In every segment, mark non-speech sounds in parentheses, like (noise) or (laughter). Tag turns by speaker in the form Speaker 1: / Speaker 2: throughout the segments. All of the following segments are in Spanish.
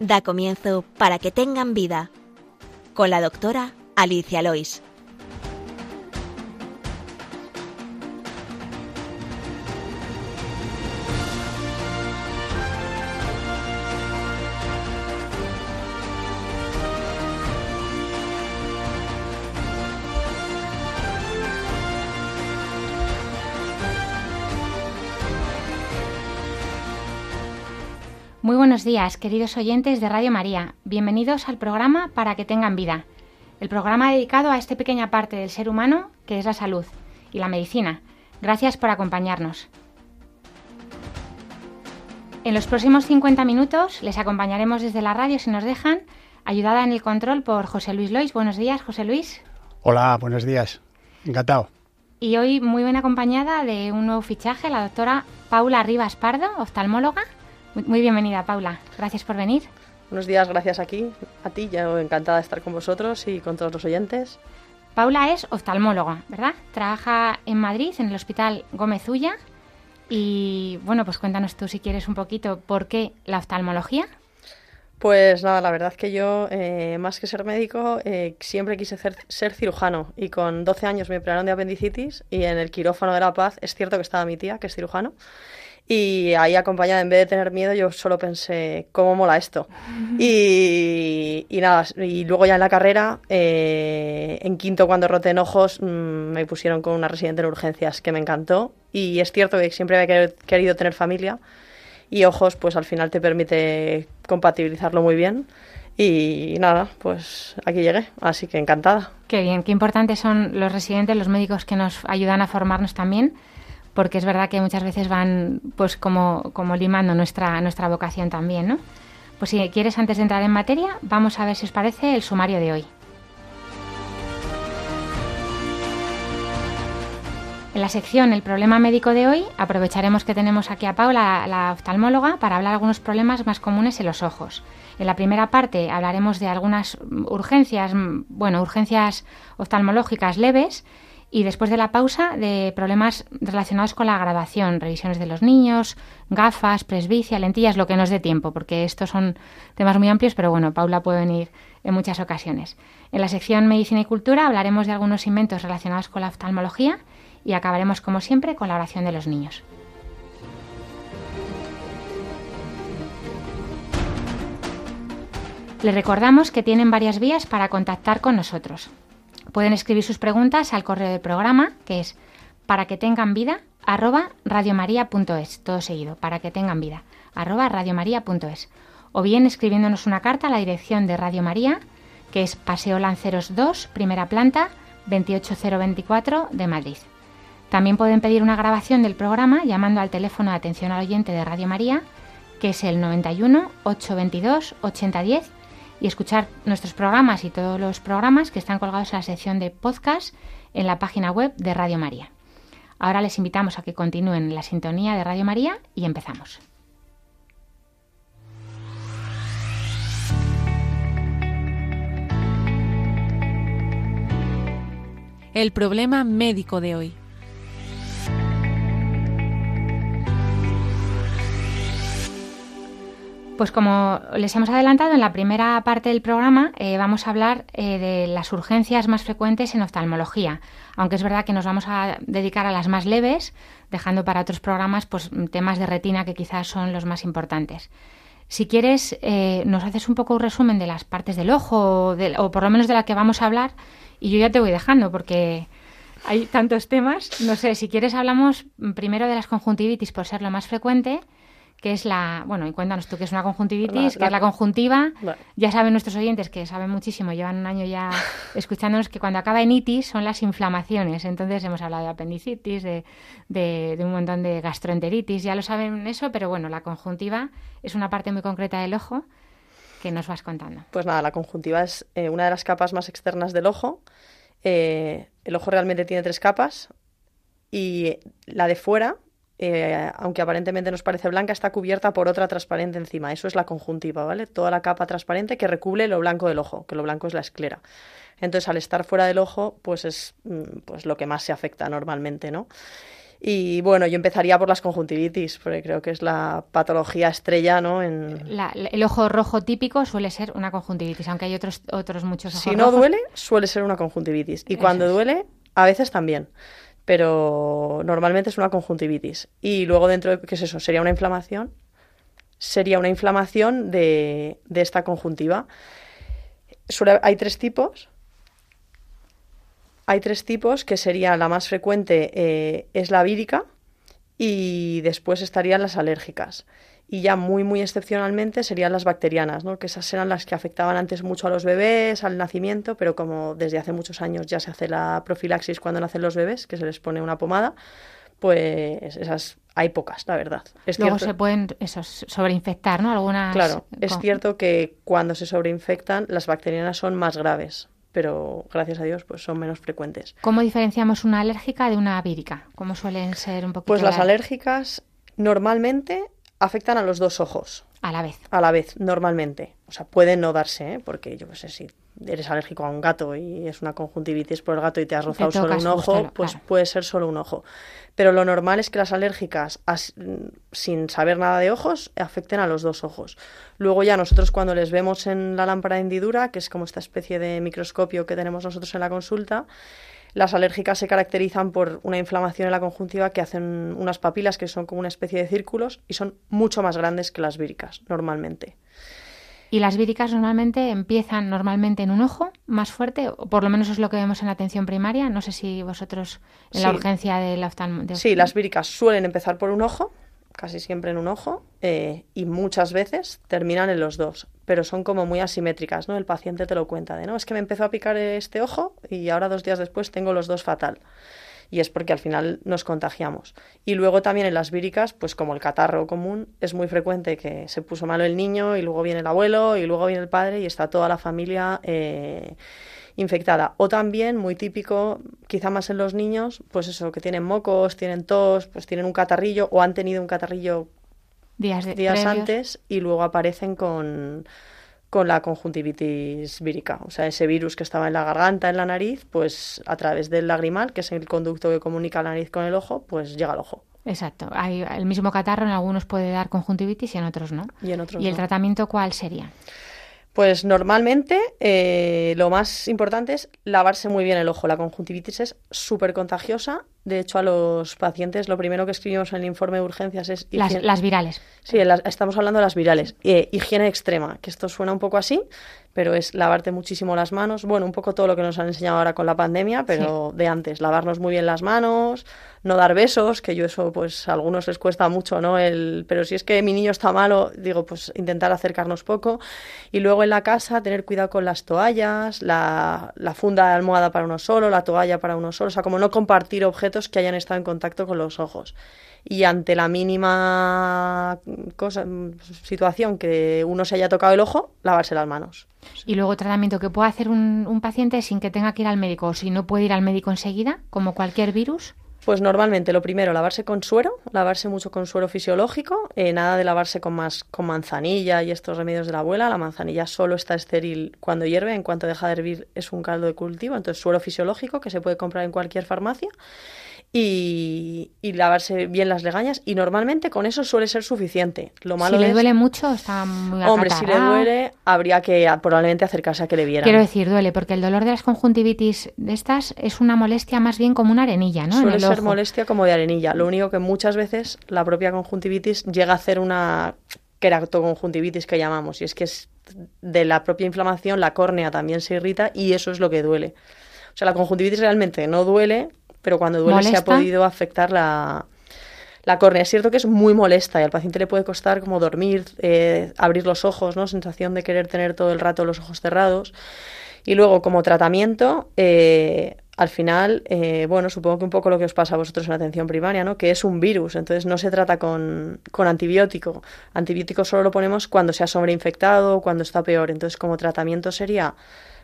Speaker 1: Da comienzo para que tengan vida con la doctora Alicia Lois.
Speaker 2: Buenos días, queridos oyentes de Radio María. Bienvenidos al programa Para que tengan vida. El programa dedicado a esta pequeña parte del ser humano que es la salud y la medicina. Gracias por acompañarnos. En los próximos 50 minutos les acompañaremos desde la radio si nos dejan, ayudada en el control por José Luis Lois. Buenos días, José Luis.
Speaker 3: Hola, buenos días. Encantado.
Speaker 2: Y hoy muy bien acompañada de un nuevo fichaje, la doctora Paula Rivas Pardo, oftalmóloga. Muy bienvenida, Paula. Gracias por venir.
Speaker 4: Buenos días, gracias aquí, a ti, ya encantada de estar con vosotros y con todos los oyentes.
Speaker 2: Paula es oftalmóloga, ¿verdad? Trabaja en Madrid, en el Hospital Gómez Ulla. Y bueno, pues cuéntanos tú si quieres un poquito por qué la oftalmología.
Speaker 4: Pues nada, la verdad que yo, eh, más que ser médico, eh, siempre quise ser, ser, cirujano y con 12 años me operaron de apendicitis y en el quirófano de La Paz es cierto que estaba mi tía, que es cirujano, y ahí acompañada, en vez de tener miedo, yo solo pensé, ¿cómo mola esto? Y, nada, y luego ya en la carrera, eh, en quinto cuando roté en ojos, mm, me pusieron con una residente en urgencias que me encantó. Y es cierto que siempre había querido tener familia y ojos, pues al final te permite compatibilizarlo muy bien. Y nada, pues aquí llegué, así que encantada.
Speaker 2: Qué bien, qué importantes son los residentes, los médicos que nos ayudan a formarnos también porque es verdad que muchas veces van pues como, como limando nuestra, nuestra vocación también, ¿no? Pues si quieres, antes de entrar en materia, vamos a ver si os parece el sumario de hoy. En la sección El problema médico de hoy aprovecharemos que tenemos aquí a Paula, la oftalmóloga, para hablar de algunos problemas más comunes en los ojos. En la primera parte hablaremos de algunas urgencias, bueno, urgencias oftalmológicas leves y después de la pausa de problemas relacionados con la grabación, revisiones de los niños, gafas, presbicia, lentillas, lo que nos dé tiempo, porque estos son temas muy amplios, pero bueno, Paula puede venir en muchas ocasiones. En la sección Medicina y Cultura hablaremos de algunos inventos relacionados con la oftalmología y acabaremos, como siempre, con la oración de los niños. Les recordamos que tienen varias vías para contactar con nosotros. Pueden escribir sus preguntas al correo del programa, que es para que tengan vida, arroba radiomaria.es, todo seguido, para que tengan vida, radiomaria.es. O bien escribiéndonos una carta a la dirección de Radio María, que es Paseo Lanceros 2, primera planta, 28024 de Madrid. También pueden pedir una grabación del programa llamando al teléfono de atención al oyente de Radio María, que es el 91 822 8010 y escuchar nuestros programas y todos los programas que están colgados en la sección de podcast en la página web de Radio María. Ahora les invitamos a que continúen la sintonía de Radio María y empezamos.
Speaker 5: El problema médico de hoy.
Speaker 2: Pues como les hemos adelantado en la primera parte del programa, eh, vamos a hablar eh, de las urgencias más frecuentes en oftalmología, aunque es verdad que nos vamos a dedicar a las más leves, dejando para otros programas pues, temas de retina que quizás son los más importantes. Si quieres, eh, nos haces un poco un resumen de las partes del ojo, o por lo menos de la que vamos a hablar, y yo ya te voy dejando porque hay tantos temas. No sé, si quieres hablamos primero de las conjuntivitis por ser lo más frecuente que es la, bueno, y cuéntanos tú qué es una conjuntivitis, que es la conjuntiva. Ya saben nuestros oyentes que saben muchísimo, llevan un año ya (laughs) escuchándonos que cuando acaba en itis son las inflamaciones. Entonces hemos hablado de apendicitis, de, de, un montón de gastroenteritis, ya lo saben eso, pero bueno, la conjuntiva es una parte muy concreta del ojo que nos vas contando.
Speaker 4: Pues nada, la conjuntiva es eh, una de las capas más externas del ojo. Eh, el ojo realmente tiene tres capas y la de fuera eh, aunque aparentemente nos parece blanca, está cubierta por otra transparente encima. Eso es la conjuntiva, ¿vale? Toda la capa transparente que recubre lo blanco del ojo, que lo blanco es la esclera. Entonces, al estar fuera del ojo, pues es mm, pues lo que más se afecta normalmente, ¿no? Y bueno, yo empezaría por las conjuntivitis, porque creo que es la patología estrella, ¿no? En...
Speaker 2: el ojo rojo típico suele ser una conjuntivitis, aunque hay otros, otros muchos ojos
Speaker 4: Si no duele, suele ser una conjuntivitis. Y cuando duele, a veces también. Pero normalmente es una conjuntivitis. Y luego dentro de, ¿qué es eso? Sería una inflamación. Sería una inflamación de, de esta conjuntiva. hay tres tipos hay tres tipos, que sería la más frecuente eh, es la vírica y después estarían las alérgicas. Y ya muy, muy excepcionalmente serían las bacterianas, ¿no? que esas eran las que afectaban antes mucho a los bebés, al nacimiento, pero como desde hace muchos años ya se hace la profilaxis cuando nacen los bebés, que se les pone una pomada, pues esas hay pocas, la verdad.
Speaker 2: Es Luego se pueden sobreinfectar, ¿no? Algunas...
Speaker 4: Claro, es cierto que cuando se sobreinfectan las bacterianas son más graves pero gracias a Dios pues son menos frecuentes.
Speaker 2: ¿Cómo diferenciamos una alérgica de una vírica? ¿Cómo suelen ser un poquito?
Speaker 4: Pues las alérgicas normalmente afectan a los dos ojos.
Speaker 2: A la vez.
Speaker 4: A la vez, normalmente. O sea, pueden no darse, ¿eh? porque yo no sé si eres alérgico a un gato y es una conjuntivitis por el gato y te has rozado solo un ojo, pues puede ser solo un ojo. Pero lo normal es que las alérgicas, sin saber nada de ojos, afecten a los dos ojos. Luego ya nosotros cuando les vemos en la lámpara de hendidura, que es como esta especie de microscopio que tenemos nosotros en la consulta, las alérgicas se caracterizan por una inflamación en la conjuntiva que hacen unas papilas que son como una especie de círculos y son mucho más grandes que las víricas normalmente.
Speaker 2: Y las víricas normalmente empiezan normalmente en un ojo más fuerte, o por lo menos es lo que vemos en la atención primaria. No sé si vosotros en la urgencia de la oftalmología.
Speaker 4: Sí, las víricas suelen empezar por un ojo, casi siempre en un ojo, eh, y muchas veces terminan en los dos, pero son como muy asimétricas, ¿no? El paciente te lo cuenta de, no, es que me empezó a picar este ojo y ahora dos días después tengo los dos fatal y es porque al final nos contagiamos. Y luego también en las víricas, pues como el catarro común, es muy frecuente que se puso malo el niño y luego viene el abuelo y luego viene el padre y está toda la familia eh, infectada. O también, muy típico, quizá más en los niños, pues eso, que tienen mocos, tienen tos, pues tienen un catarrillo o han tenido un catarrillo
Speaker 2: días,
Speaker 4: días antes y luego aparecen con con la conjuntivitis vírica. O sea, ese virus que estaba en la garganta, en la nariz, pues a través del lagrimal, que es el conducto que comunica la nariz con el ojo, pues llega al ojo.
Speaker 2: Exacto. Hay el mismo catarro en algunos puede dar conjuntivitis y en otros no.
Speaker 4: Y en otros
Speaker 2: ¿Y el tratamiento cuál sería?
Speaker 4: Pues normalmente eh, lo más importante es lavarse muy bien el ojo. La conjuntivitis es súper contagiosa. De hecho, a los pacientes lo primero que escribimos en el informe de urgencias es...
Speaker 2: Las, virales.
Speaker 4: Sí, estamos hablando de las virales. Eh, higiene extrema, que esto suena un poco así, pero es lavarte muchísimo las manos. Bueno, un poco todo lo que nos han enseñado ahora con la pandemia, pero de antes. Lavarnos muy bien las manos, no dar besos, que yo eso pues a algunos les cuesta mucho, ¿no? El, pero si es que mi niño está malo, digo, pues intentar acercarnos poco. Y luego en la casa tener cuidado con las toallas, la, la funda de almohada para uno solo, la toalla para uno solo, o sea, como no compartir objetos que hayan estado en contacto con los ojos. Y ante la mínima cosa, situación que uno se haya tocado el ojo, lavarse las manos.
Speaker 2: Y luego tratamiento que pueda hacer un, un paciente sin que tenga que ir al médico o si no puede ir al médico enseguida, como cualquier virus.
Speaker 4: Pues normalmente lo primero, lavarse con suero, lavarse mucho con suero fisiológico, eh, nada de lavarse con, más, con manzanilla y estos remedios de la abuela. La manzanilla solo está estéril cuando hierve, en cuanto deja de hervir es un caldo de cultivo, entonces suero fisiológico que se puede comprar en cualquier farmacia y, lavarse bien las legañas y normalmente con eso suele ser suficiente. Lo malo
Speaker 2: si le duele mucho está muy
Speaker 4: Hombre, si le duele habría que probablemente acercarse a que le vieran.
Speaker 2: Quiero decir, duele porque el dolor de las conjuntivitis de estas es una molestia más bien como una arenilla, ¿no?
Speaker 4: Suele ser molestia como de arenilla. Lo único que muchas veces la propia conjuntivitis llega a hacer una queratoconjuntivitis que llamamos y es que es de la propia inflamación la córnea también se irrita y eso es lo que duele. O sea, la conjuntivitis realmente no duele, pero cuando duele se ha podido afectar la, la córnea. Es cierto que es muy molesta y al paciente le puede costar como dormir, eh, abrir los ojos, ¿no? Sensación de querer tener todo el rato los ojos cerrados. Y luego, como tratamiento, eh, al final, eh, bueno, supongo que un poco lo que os pasa a vosotros en la atención primaria, ¿no? Que es un virus, entonces no se trata con, con antibiótico. Antibiótico solo lo ponemos cuando se ha sobreinfectado, cuando está peor. Entonces, como tratamiento sería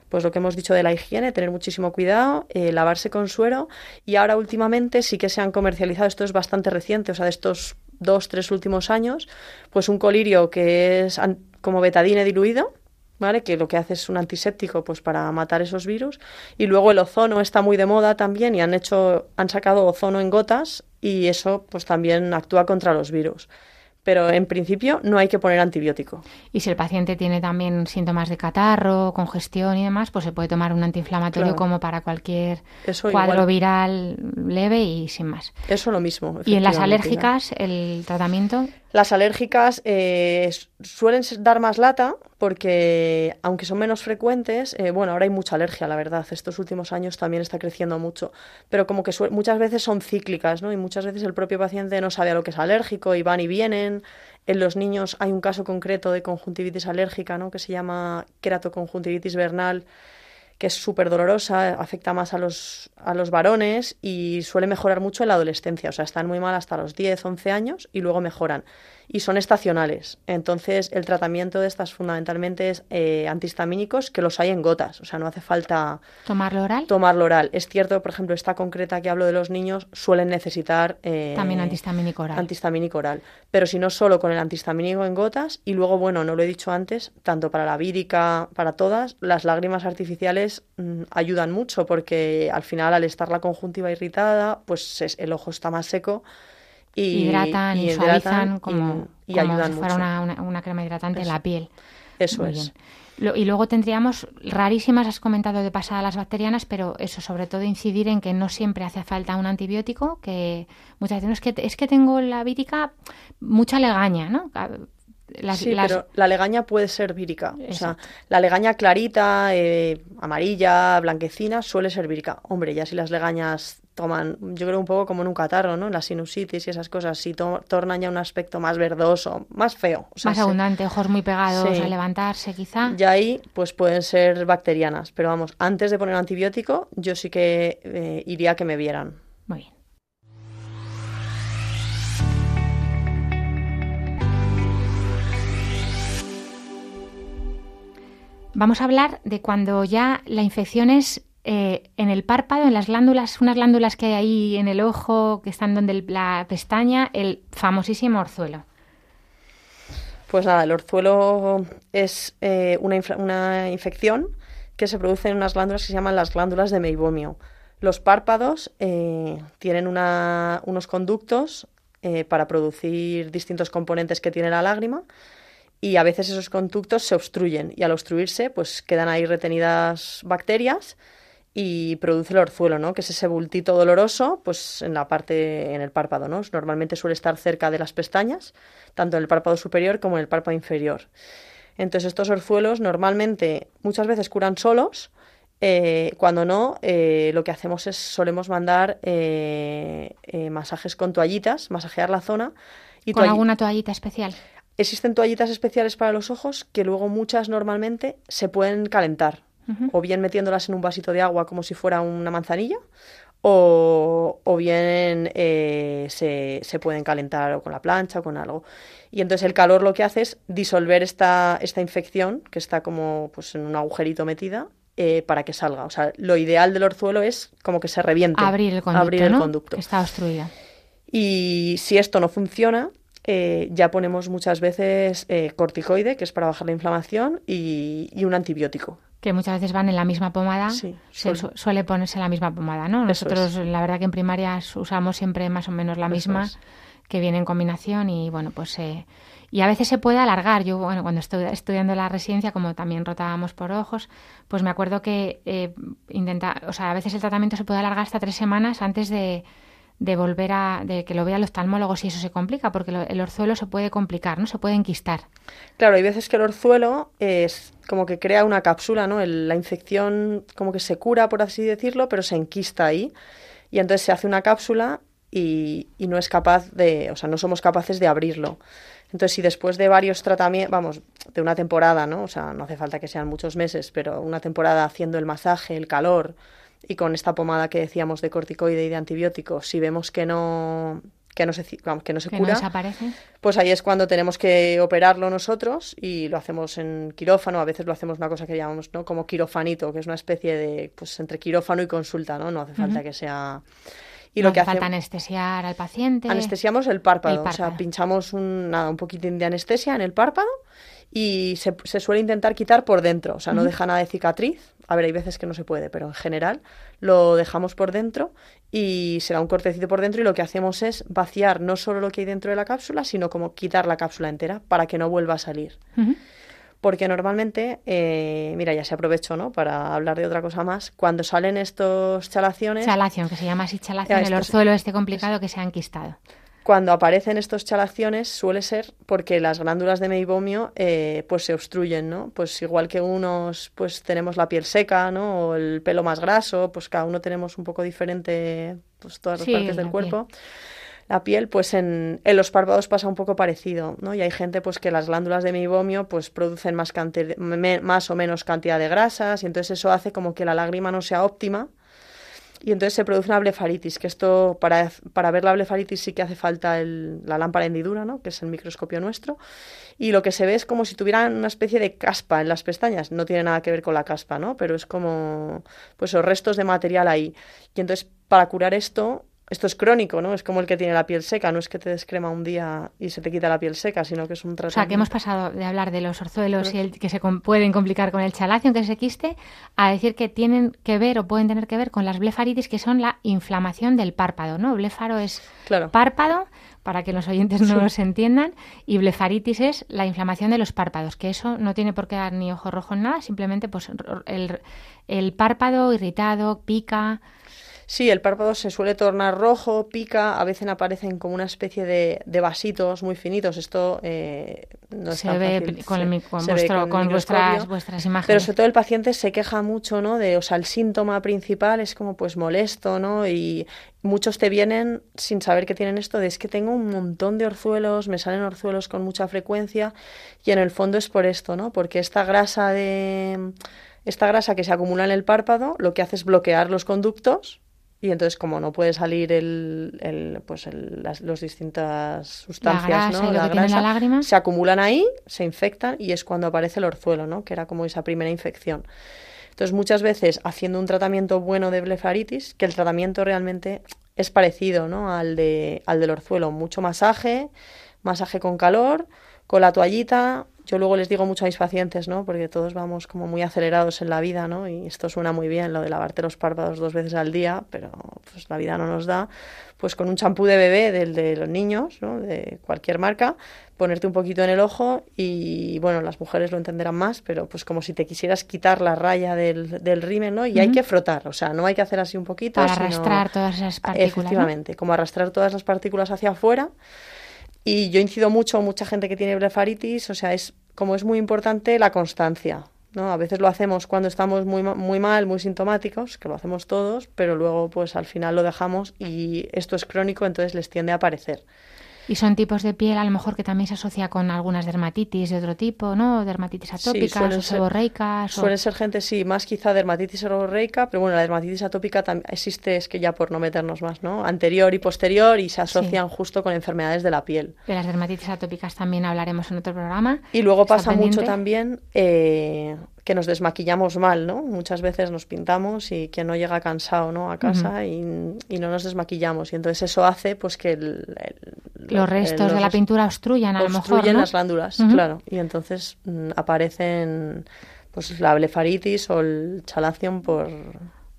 Speaker 4: pues lo que hemos dicho de la higiene, tener muchísimo cuidado, eh, lavarse con suero. Y ahora últimamente sí que se han comercializado, esto es bastante reciente, o sea, de estos dos, tres últimos años, pues un colirio que es como betadine diluido, ¿vale? Que lo que hace es un antiséptico pues para matar esos virus. Y luego el ozono está muy de moda también y han hecho han sacado ozono en gotas y eso pues también actúa contra los virus pero en principio no hay que poner antibiótico.
Speaker 2: Y si el paciente tiene también síntomas de catarro, congestión y demás, pues se puede tomar un antiinflamatorio como para cualquier cuadro viral leve y sin más.
Speaker 4: Eso lo mismo.
Speaker 2: ¿Y en las alérgicas el tratamiento?
Speaker 4: Las alérgicas eh, suelen dar más lata porque, aunque son menos frecuentes, eh, bueno, ahora hay mucha alergia, la verdad. Estos últimos años también está creciendo mucho. Pero como que muchas veces son cíclicas, ¿no? Y muchas veces el propio paciente no sabe a lo que es alérgico y van y vienen. En los niños hay un caso concreto de conjuntivitis alérgica, ¿no? Que se llama queratoconjuntivitis vernal que es súper dolorosa, afecta más a los, a los varones y suele mejorar mucho en la adolescencia. O sea, están muy mal hasta los 10, 11 años y luego mejoran y son estacionales. Entonces, el tratamiento de estas fundamentalmente es eh, antihistamínicos que los hay en gotas, o sea, no hace falta
Speaker 2: tomarlo oral.
Speaker 4: Tomarlo oral. Es cierto, por ejemplo, esta concreta que hablo de los niños suelen necesitar
Speaker 2: eh, también antihistamínico oral.
Speaker 4: Antihistamínico oral, pero si no solo con el antihistamínico en gotas y luego, bueno, no lo he dicho antes, tanto para la vírica, para todas, las lágrimas artificiales mm, ayudan mucho porque al final al estar la conjuntiva irritada, pues el ojo está más seco
Speaker 2: y, hidratan y, suavizan como, y, ayudan si fuera una, una, crema hidratante en la piel.
Speaker 4: Eso es.
Speaker 2: y luego tendríamos rarísimas, has comentado de pasada las bacterianas, pero eso sobre todo incidir en que no siempre hace falta un antibiótico, que muchas veces es que, es que tengo la vírica mucha legaña, ¿no?
Speaker 4: sí, pero la legaña puede ser vírica. O sea, la legaña clarita, eh, amarilla, blanquecina, suele ser vírica. Hombre, ya si las legañas toman, yo creo un poco como en un catarro, ¿no? La sinusitis y esas cosas, si tornan ya un aspecto más verdoso, más feo.
Speaker 2: más abundante, ojos muy pegados a levantarse quizá.
Speaker 4: Y ahí pues pueden ser bacterianas, pero vamos, antes de poner antibiótico yo sí que eh, iría a que me vieran.
Speaker 2: Muy bien. Vamos a hablar de cuando ya la infección es eh, en el párpado, en las glándulas, unas glándulas que hay ahí en el ojo, que están donde la pestaña, el famosísimo orzuelo.
Speaker 4: Pues nada, el orzuelo es eh, una, una, infección que se produce en unas glándulas que se llaman las glándulas de meibomio. Los párpados eh, tienen unos conductos para producir distintos componentes que tiene la lágrima y a veces esos conductos se obstruyen y al obstruirse pues quedan ahí retenidas bacterias y produce el orzuelo, ¿no? Que es ese bultito doloroso, pues en la parte, en el párpado, ¿no? Normalmente suele estar cerca de las pestañas, tanto en el párpado superior como en el párpado inferior. Entonces estos orzuelos normalmente muchas veces curan solos, eh, cuando no, eh, lo que hacemos es solemos mandar eh, masajes con toallitas, masajear la zona.
Speaker 2: Y ¿Con alguna toallita especial?
Speaker 4: Existen toallitas especiales para los ojos que luego muchas normalmente se pueden calentar o bien metiéndolas en un vasito de agua como si fuera una manzanilla, o, o bien eh, se, se, pueden calentar o con la plancha o con algo. Y entonces el calor lo que hace es disolver esta, esta infección que está como pues, en un agujerito metida eh, para que salga. O sea, lo ideal del orzuelo es como que se reviente.
Speaker 2: Abrir el conducto,
Speaker 4: abrir el conducto.
Speaker 2: Que está obstruido.
Speaker 4: Y si esto no funciona, eh, ya ponemos muchas veces corticoide, que es para bajar la inflamación, y, y un antibiótico
Speaker 2: que muchas veces van en la misma pomada, suele. ponerse la misma pomada, ¿no? Nosotros, la verdad que en primaria usamos siempre más o menos la misma, que viene en combinación y bueno, pues... Eh, y a veces se puede alargar. Yo, bueno, cuando estoy estudiando la residencia, como también rotábamos por ojos, pues me acuerdo que eh, intenta, o sea, a veces el tratamiento se puede alargar hasta tres semanas antes de, de volver a de que lo vea el oftalmólogo si eso se complica, porque el orzuelo se puede complicar, ¿no? Se puede enquistar.
Speaker 4: Claro, hay veces que el orzuelo es como que crea una cápsula, ¿no? la infección como que se cura, por así decirlo, pero se enquista ahí. Y entonces se hace una cápsula y, y no es capaz de, o sea, no somos capaces de abrirlo. Entonces, si después de varios tratamientos, vamos, de una temporada, ¿no? O sea, no hace falta que sean muchos meses, pero una temporada haciendo el masaje, el calor, y con esta pomada que decíamos de corticoide y de antibiótico, si vemos que no que no se, que no se cura, pues ahí es cuando tenemos que operarlo nosotros y lo hacemos en quirófano, a veces lo hacemos una cosa que llamamos ¿no? como quirofanito, que es una especie de, pues entre quirófano y consulta, ¿no? No hace falta que sea...
Speaker 2: Y lo que hace falta anestesiar al paciente.
Speaker 4: Anestesiamos el párpado, o sea, pinchamos un, nada, un poquitín de anestesia en el párpado y se, se suele intentar quitar por dentro, o sea, no deja nada de cicatriz. A ver, hay veces que no se puede, pero en general lo dejamos por dentro y se da un cortecito por dentro y lo que hacemos es vaciar no solo lo que hay dentro de la cápsula, sino como quitar la cápsula entera para que no vuelva a salir. Porque normalmente, eh, mira, ya se aprovecho, ¿no? Para hablar de otra cosa más. Cuando salen estos chalaciones...
Speaker 2: Chalación, que se llama así chalación, el orzuelo este complicado que se ha enquistado.
Speaker 4: Cuando aparecen estos chalaciones suele ser porque las glándulas de meibomio eh, pues se obstruyen, ¿no? Pues igual que unos pues tenemos la piel seca, ¿no? O el pelo más graso, pues cada uno tenemos un poco diferente pues todas las partes del cuerpo. La piel, pues en, en, los párpados pasa un poco parecido, ¿no? Y hay gente pues que las glándulas de meibomio pues producen más, más o menos cantidad de grasas y entonces eso hace como que la lágrima no sea óptima y entonces se produce una blefaritis, que esto, para, para ver la blefaritis sí que hace falta el, la lámpara hendidura, ¿no? que es el microscopio nuestro, y lo que se ve es como si tuvieran una especie de caspa en las pestañas, no tiene nada que ver con la caspa, ¿no? pero es como pues los restos de material ahí. Y entonces para curar esto esto es crónico, ¿no? Es como el que tiene la piel seca, no es que te descrema un día y se te quita la piel seca, sino que es un tratamiento.
Speaker 2: O sea, que hemos pasado de hablar de los orzuelos y el, que se pueden complicar con el chalacio, que se quiste, a decir que tienen que ver o pueden tener que ver con las blefaritis, que son la inflamación del párpado, ¿no? Blefaro es párpado, para que los oyentes no los entiendan, y blefaritis es la inflamación de los párpados, que eso no tiene por qué dar ni ojo rojo en nada, simplemente pues el, el párpado irritado, pica,
Speaker 4: Sí, el párpado se suele tornar rojo, pica, a veces aparecen como una especie de, de vasitos muy finitos. Esto eh, no
Speaker 2: se ve con, con, vuestras, vuestras imágenes.
Speaker 4: Pero sobre todo el paciente se queja mucho, ¿no? De, o sea, el síntoma principal es como pues molesto, ¿no? Y muchos te vienen sin saber que tienen esto de es que tengo un montón de orzuelos, me salen orzuelos con mucha frecuencia y en el fondo es por esto, ¿no? Porque esta grasa de esta grasa que se acumula en el párpado lo que hace es bloquear los conductos y entonces como no puede salir el, el pues el, las los distintas sustancias, ¿no?
Speaker 2: La grasa, lágrima.
Speaker 4: se acumulan ahí, se infectan y es cuando aparece el orzuelo, ¿no? Que era como esa primera infección. Entonces muchas veces haciendo un tratamiento bueno de blefaritis, que el tratamiento realmente es parecido, ¿no? Al de al del orzuelo, mucho masaje, masaje con calor, con la toallita, yo luego les digo mucho a mis pacientes, ¿no? Porque todos vamos como muy acelerados en la vida, ¿no? Y esto suena muy bien, lo de lavarte los párpados dos veces al día, pero pues la vida no nos da. Pues con un champú de bebé del de los niños, ¿no? De cualquier marca, ponerte un poquito en el ojo y, bueno, las mujeres lo entenderán más, pero pues como si te quisieras quitar la raya del, del rímel, ¿no? Y hay que frotar, o sea, no hay que hacer así un poquito,
Speaker 2: Para arrastrar todas esas partículas,
Speaker 4: Efectivamente, como arrastrar todas las partículas hacia afuera y yo incido mucho, mucha gente que tiene blefaritis, o sea, es como es muy importante la constancia. ¿no? A veces lo hacemos cuando estamos muy, muy mal, muy sintomáticos, que lo hacemos todos, pero luego pues al final lo dejamos y esto es crónico, entonces les tiende a aparecer.
Speaker 2: Y son tipos de piel a lo mejor que también se asocia con algunas dermatitis de otro tipo, ¿no? Dermatitis atópicas o seborreicas.
Speaker 4: Suelen ser gente, sí, más quizá dermatitis seborreica, pero bueno, la dermatitis atópica también existe, es que ya por no meternos más, ¿no? Anterior y posterior y se asocian justo con enfermedades de la piel.
Speaker 2: De las dermatitis atópicas también hablaremos en otro programa.
Speaker 4: Y luego pasa mucho también eh, que nos desmaquillamos mal, ¿no? Muchas veces nos pintamos y que no llega cansado, ¿no? A casa y, no nos desmaquillamos y entonces eso hace pues que
Speaker 2: los restos de la pintura obstruyan a lo mejor,
Speaker 4: obstruyen las glándulas, claro, y entonces mm, aparecen pues la blefaritis o el chalación por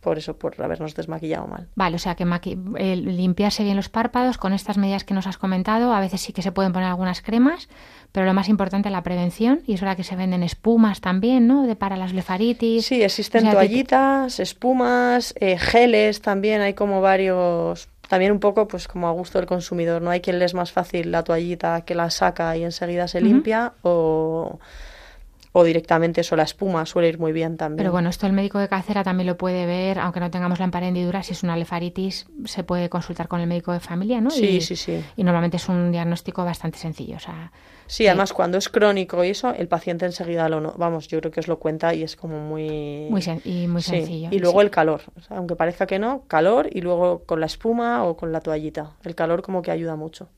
Speaker 4: por eso, por habernos desmaquillado mal.
Speaker 2: Vale, o sea que eh, limpiarse bien los párpados con estas medidas que nos has comentado, a veces sí que se pueden poner algunas cremas, pero lo más importante es la prevención y es verdad que se venden espumas también, ¿no? De para las blefaritis.
Speaker 4: Sí, existen toallitas, espumas, eh, geles también, hay como varios también un poco pues como a gusto del consumidor, ¿no? Hay quien le es más fácil la toallita que la saca y enseguida se limpia o o directamente eso, la espuma suele ir muy bien también.
Speaker 2: Pero bueno, esto el médico de cabecera también lo puede ver, aunque no tengamos la emparendidura, si es una lefaritis se puede consultar con el médico de familia, ¿no?
Speaker 4: Sí, sí, sí.
Speaker 2: Y normalmente es un diagnóstico bastante sencillo, o sea...
Speaker 4: Sí, además cuando es crónico y eso, el paciente enseguida lo, vamos, yo creo que os lo cuenta y es como muy...
Speaker 2: Muy, y muy sencillo.
Speaker 4: Y luego el calor, aunque parezca que no, calor y luego con la espuma o con la toallita. El calor como que ayuda mucho.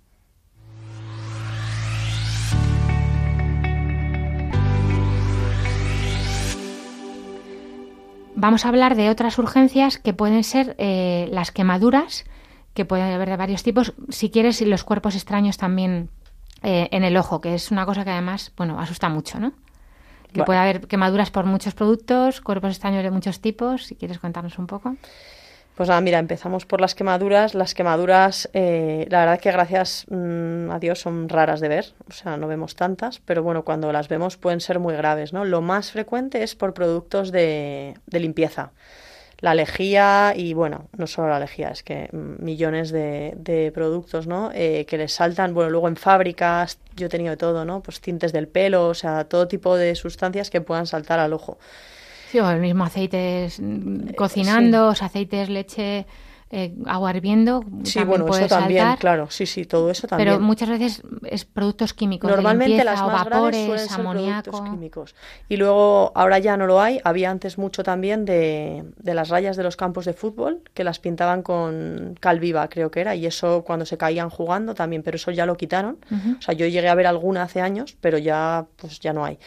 Speaker 2: Vamos a hablar de otras urgencias que pueden ser eh, las quemaduras, que pueden haber de varios tipos. Si quieres, los cuerpos extraños también eh, en el ojo, que es una cosa que además, bueno, asusta mucho, ¿no? Que puede haber quemaduras por muchos productos, cuerpos extraños de muchos tipos. Si quieres contarnos un poco.
Speaker 4: Pues nada, mira, empezamos por las quemaduras. Las quemaduras, eh, la verdad que gracias mm, a Dios son raras de ver, o sea, no vemos tantas, pero bueno, cuando las vemos pueden ser muy graves, ¿no? Lo más frecuente es por productos de, limpieza. La lejía y, bueno, no solo la lejía, es que millones de, productos, ¿no? Eh, que les saltan, bueno, luego en fábricas, yo he tenido de todo, ¿no? Pues tintes del pelo, o sea, todo tipo de sustancias que puedan saltar al ojo.
Speaker 2: Sí, o el mismo aceites mm, cocinando, aceites, leche, eh, agua hirviendo.
Speaker 4: Sí, bueno, eso también, claro, sí, sí, todo eso también.
Speaker 2: Pero muchas veces es productos químicos. Normalmente las más vapores, productos
Speaker 4: químicos. Y luego, ahora ya no lo hay, había antes mucho también de, de las rayas de los campos de fútbol, que las pintaban con cal viva, creo que era, y eso cuando se caían jugando también, pero eso ya lo quitaron. O sea, yo llegué a ver alguna hace años, pero ya, pues ya no hay.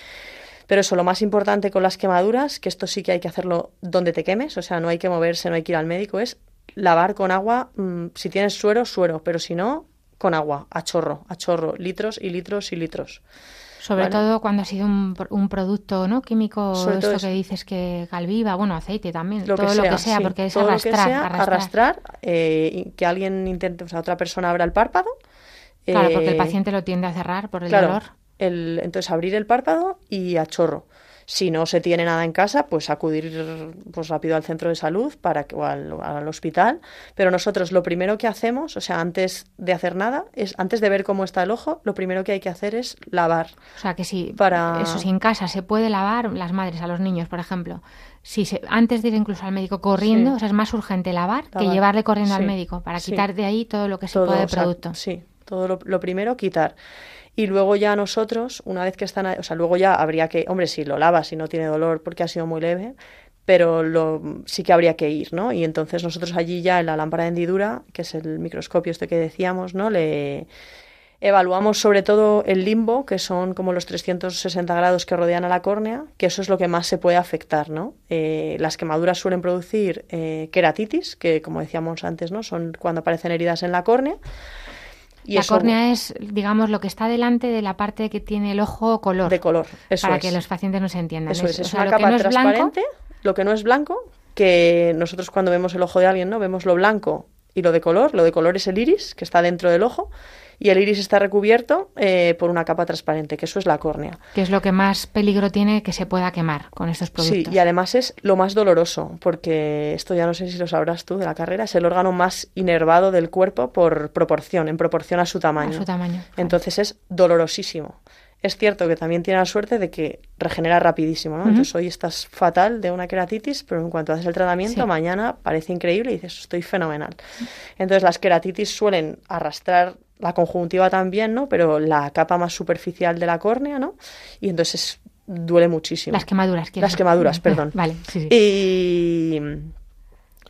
Speaker 4: Pero eso, lo más importante con las quemaduras, que esto sí que hay que hacerlo donde te quemes, o sea, no hay que moverse, no hay que ir al médico, es lavar con agua, mm, si tienes suero, suero, pero si no, con agua, a chorro, a chorro, litros y litros y litros.
Speaker 2: Sobre todo cuando ha sido un, producto no químico, esto que dices que calviva, bueno, aceite también, todo lo que sea, porque es arrastrar,
Speaker 4: arrastrar. Eh, que alguien intente, o sea, otra persona abra el párpado.
Speaker 2: Claro, porque el eh, paciente lo tiende a cerrar por el dolor
Speaker 4: entonces abrir el párpado y a chorro. Si no se tiene nada en casa, pues acudir pues rápido al centro de salud para que, o al, hospital. Pero nosotros lo primero que hacemos, o sea, antes de hacer nada, es antes de ver cómo está el ojo, lo primero que hay que hacer es lavar.
Speaker 2: O sea, que si para... eso si en casa se puede lavar, las madres a los niños, por ejemplo, si se, antes de ir incluso al médico corriendo, o sea, es más urgente lavar, que llevarle corriendo al médico para quitar de ahí todo lo que se puede de producto.
Speaker 4: sí, todo lo primero quitar. Y luego ya nosotros, una vez que están, o sea, luego ya habría que, hombre, si lo lavas y no tiene dolor porque ha sido muy leve, pero lo, sí que habría que ir, ¿no? Y entonces nosotros allí ya en la lámpara de hendidura, que es el microscopio este que decíamos, ¿no? Le evaluamos sobre todo el limbo, que son como los 360 grados que rodean a la córnea, que eso es lo que más se puede afectar, ¿no? Eh, las quemaduras suelen producir eh, queratitis, que como decíamos antes, ¿no? Son cuando aparecen heridas en la córnea
Speaker 2: la córnea es, digamos, lo que está delante de la parte que tiene el ojo color.
Speaker 4: De color, eso
Speaker 2: Para que los pacientes nos entiendan.
Speaker 4: Eso es, es una capa transparente, lo que no es blanco, que nosotros cuando vemos el ojo de alguien, ¿no? Vemos lo blanco y lo de color. Lo de color es el iris, que está dentro del ojo, y el iris está recubierto eh, por una capa transparente, que eso es la córnea.
Speaker 2: Que es lo que más peligro tiene que se pueda quemar con estos productos.
Speaker 4: Sí, y además es lo más doloroso, porque esto ya no sé si lo sabrás tú de la carrera, es el órgano más inervado del cuerpo por proporción, en proporción a su tamaño.
Speaker 2: A su tamaño.
Speaker 4: Entonces es dolorosísimo. Es cierto que también tiene la suerte de que regenera rapidísimo, ¿no? Entonces hoy estás fatal de una queratitis, pero en cuanto haces el tratamiento, mañana parece increíble y dices, estoy fenomenal. Entonces las queratitis suelen arrastrar la conjuntiva también, ¿no? Pero la capa más superficial de la córnea, ¿no? Y entonces duele muchísimo.
Speaker 2: Las quemaduras,
Speaker 4: Las quemaduras, perdón. (laughs)
Speaker 2: Vale, sí, sí.
Speaker 4: Y,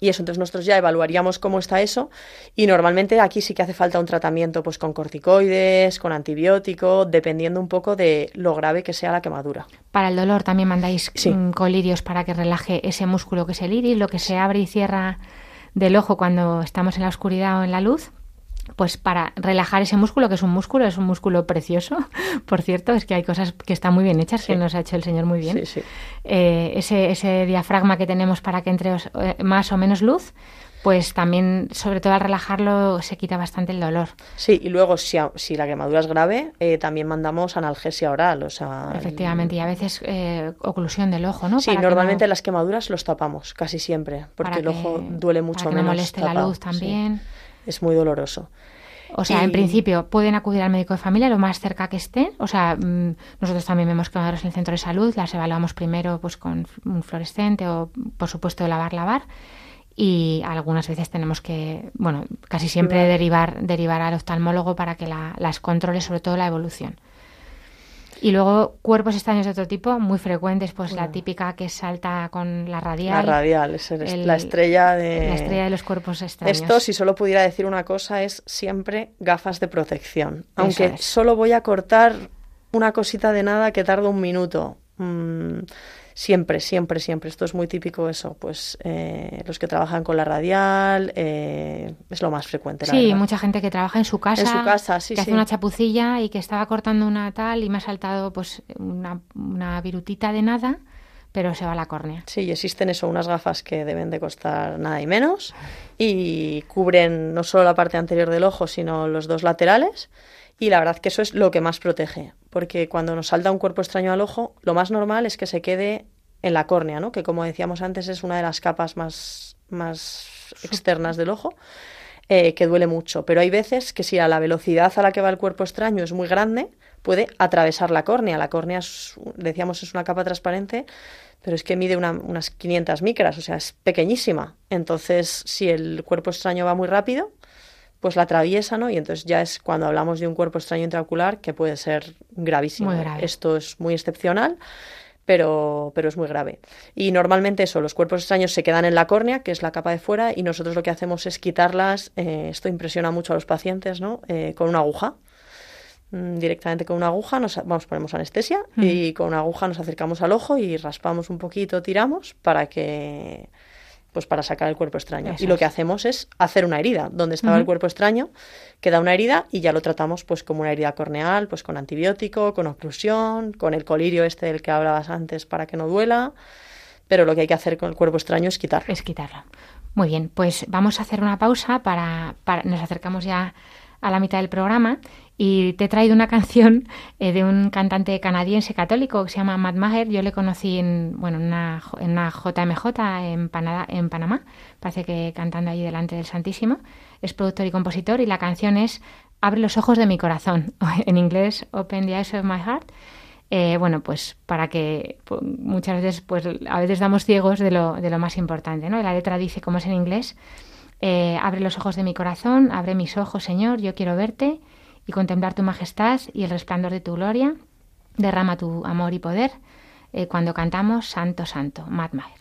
Speaker 4: y eso, entonces nosotros ya evaluaríamos cómo está eso y normalmente aquí sí que hace falta un tratamiento pues con corticoides, con antibiótico, dependiendo un poco de lo grave que sea la quemadura.
Speaker 2: Para el dolor también mandáis mm, colirios para que relaje ese músculo que es el iris, lo que se abre y cierra del ojo cuando estamos en la oscuridad o en la luz pues para relajar ese músculo, que es un músculo, es un músculo precioso, (laughs) por cierto, es que hay cosas que están muy bien hechas, que nos ha hecho el Señor muy bien. Eh, ese, ese, diafragma que tenemos para que entre eh, más o menos luz, pues también, sobre todo al relajarlo, se quita bastante el dolor.
Speaker 4: Sí, y luego si, si la quemadura es grave, eh, también mandamos analgesia oral, o sea...
Speaker 2: Efectivamente, y a veces oclusión del ojo, ¿no?
Speaker 4: Sí, normalmente las quemaduras los tapamos, casi siempre, porque el ojo duele mucho
Speaker 2: para
Speaker 4: que
Speaker 2: menos. No moleste la luz también
Speaker 4: es muy doloroso.
Speaker 2: O sea, en principio pueden acudir al médico de familia lo más cerca que estén. O sea, mm, nosotros también vemos quemaduras en el centro de salud, las evaluamos primero pues con un fluorescente o, por supuesto, lavar, lavar. Y algunas veces tenemos que, bueno, casi siempre derivar, derivar al oftalmólogo para que las controle, sobre todo la evolución. Y luego cuerpos extraños de otro tipo, muy frecuentes, pues la típica que salta con la radial.
Speaker 4: La radial, es la estrella de...
Speaker 2: La estrella de los cuerpos extraños.
Speaker 4: Esto, si solo pudiera decir una cosa, es siempre gafas de protección. Aunque solo voy a cortar una cosita de nada que tarda un minuto. Mm, siempre, siempre, siempre. Esto es muy típico eso. Pues eh, los que trabajan con la radial eh, es lo más frecuente. La
Speaker 6: Sí,
Speaker 4: verdad.
Speaker 6: mucha gente que trabaja en su casa,
Speaker 4: En su casa, sí,
Speaker 6: que
Speaker 4: sí.
Speaker 6: hace una chapucilla y que estaba cortando una tal y me ha saltado pues una, una virutita de nada, pero se va la córnea.
Speaker 4: Sí, y existen eso, unas gafas que deben de costar nada y menos y cubren no solo la parte anterior del ojo, sino los dos laterales. Y la verdad que eso es lo que más protege, porque cuando nos salta un cuerpo extraño al ojo, lo más normal es que se quede en la córnea, ¿no? que como decíamos antes es una de las capas más, más externas del ojo, eh, que duele mucho. Pero hay veces que si a la velocidad a la que va el cuerpo extraño es muy grande, puede atravesar la córnea. La córnea, es, decíamos, es una capa transparente, pero es que mide una- unas 500 micras, o sea, es pequeñísima. Entonces, si el cuerpo extraño va muy rápido, pues la atraviesa, ¿no? Y entonces ya es cuando hablamos de un cuerpo extraño intraocular que puede ser gravísimo.
Speaker 6: Muy grave.
Speaker 4: Esto es muy excepcional, pero, pero es muy grave. Y normalmente eso, los cuerpos extraños se quedan en la córnea, que es la capa de fuera, y nosotros lo que hacemos es quitarlas, eh, esto impresiona mucho a los pacientes, ¿no? Eh, con una aguja. Mm, Directamente con una aguja nos vamos, ponemos anestesia
Speaker 6: Mm.
Speaker 4: y con una aguja nos acercamos al ojo y raspamos un poquito, tiramos para que pues para sacar el cuerpo extraño.
Speaker 6: Eso
Speaker 4: y lo que hacemos es hacer una herida. Donde estaba el cuerpo extraño, queda una herida y ya lo tratamos pues como una herida corneal, pues con antibiótico, con oclusión, con el colirio este del que hablabas antes para que no duela. Pero lo que hay que hacer con el cuerpo extraño es quitarlo.
Speaker 6: Es quitarlo. Muy bien, pues vamos a hacer una pausa para, para- nos acercamos ya a la mitad del programa y te he traído una canción eh, de un cantante canadiense católico que se llama Matt Maher. Yo le conocí en, bueno, en, una, en una JMJ en, Panamá, parece que cantando ahí delante del Santísimo. Es productor y compositor y la canción es Abre los ojos de mi corazón, (laughs) en inglés Open the eyes of my heart. Eh, bueno, pues para que muchas veces, pues a veces damos ciegos de lo, de lo más importante, ¿no? La letra dice, como es en inglés, eh, abre los ojos de mi corazón, abre mis ojos, Señor, yo quiero verte y contemplar tu majestad y el resplandor de tu gloria. Derrama tu amor y poder eh, cuando cantamos Santo, Santo, Matt Maher.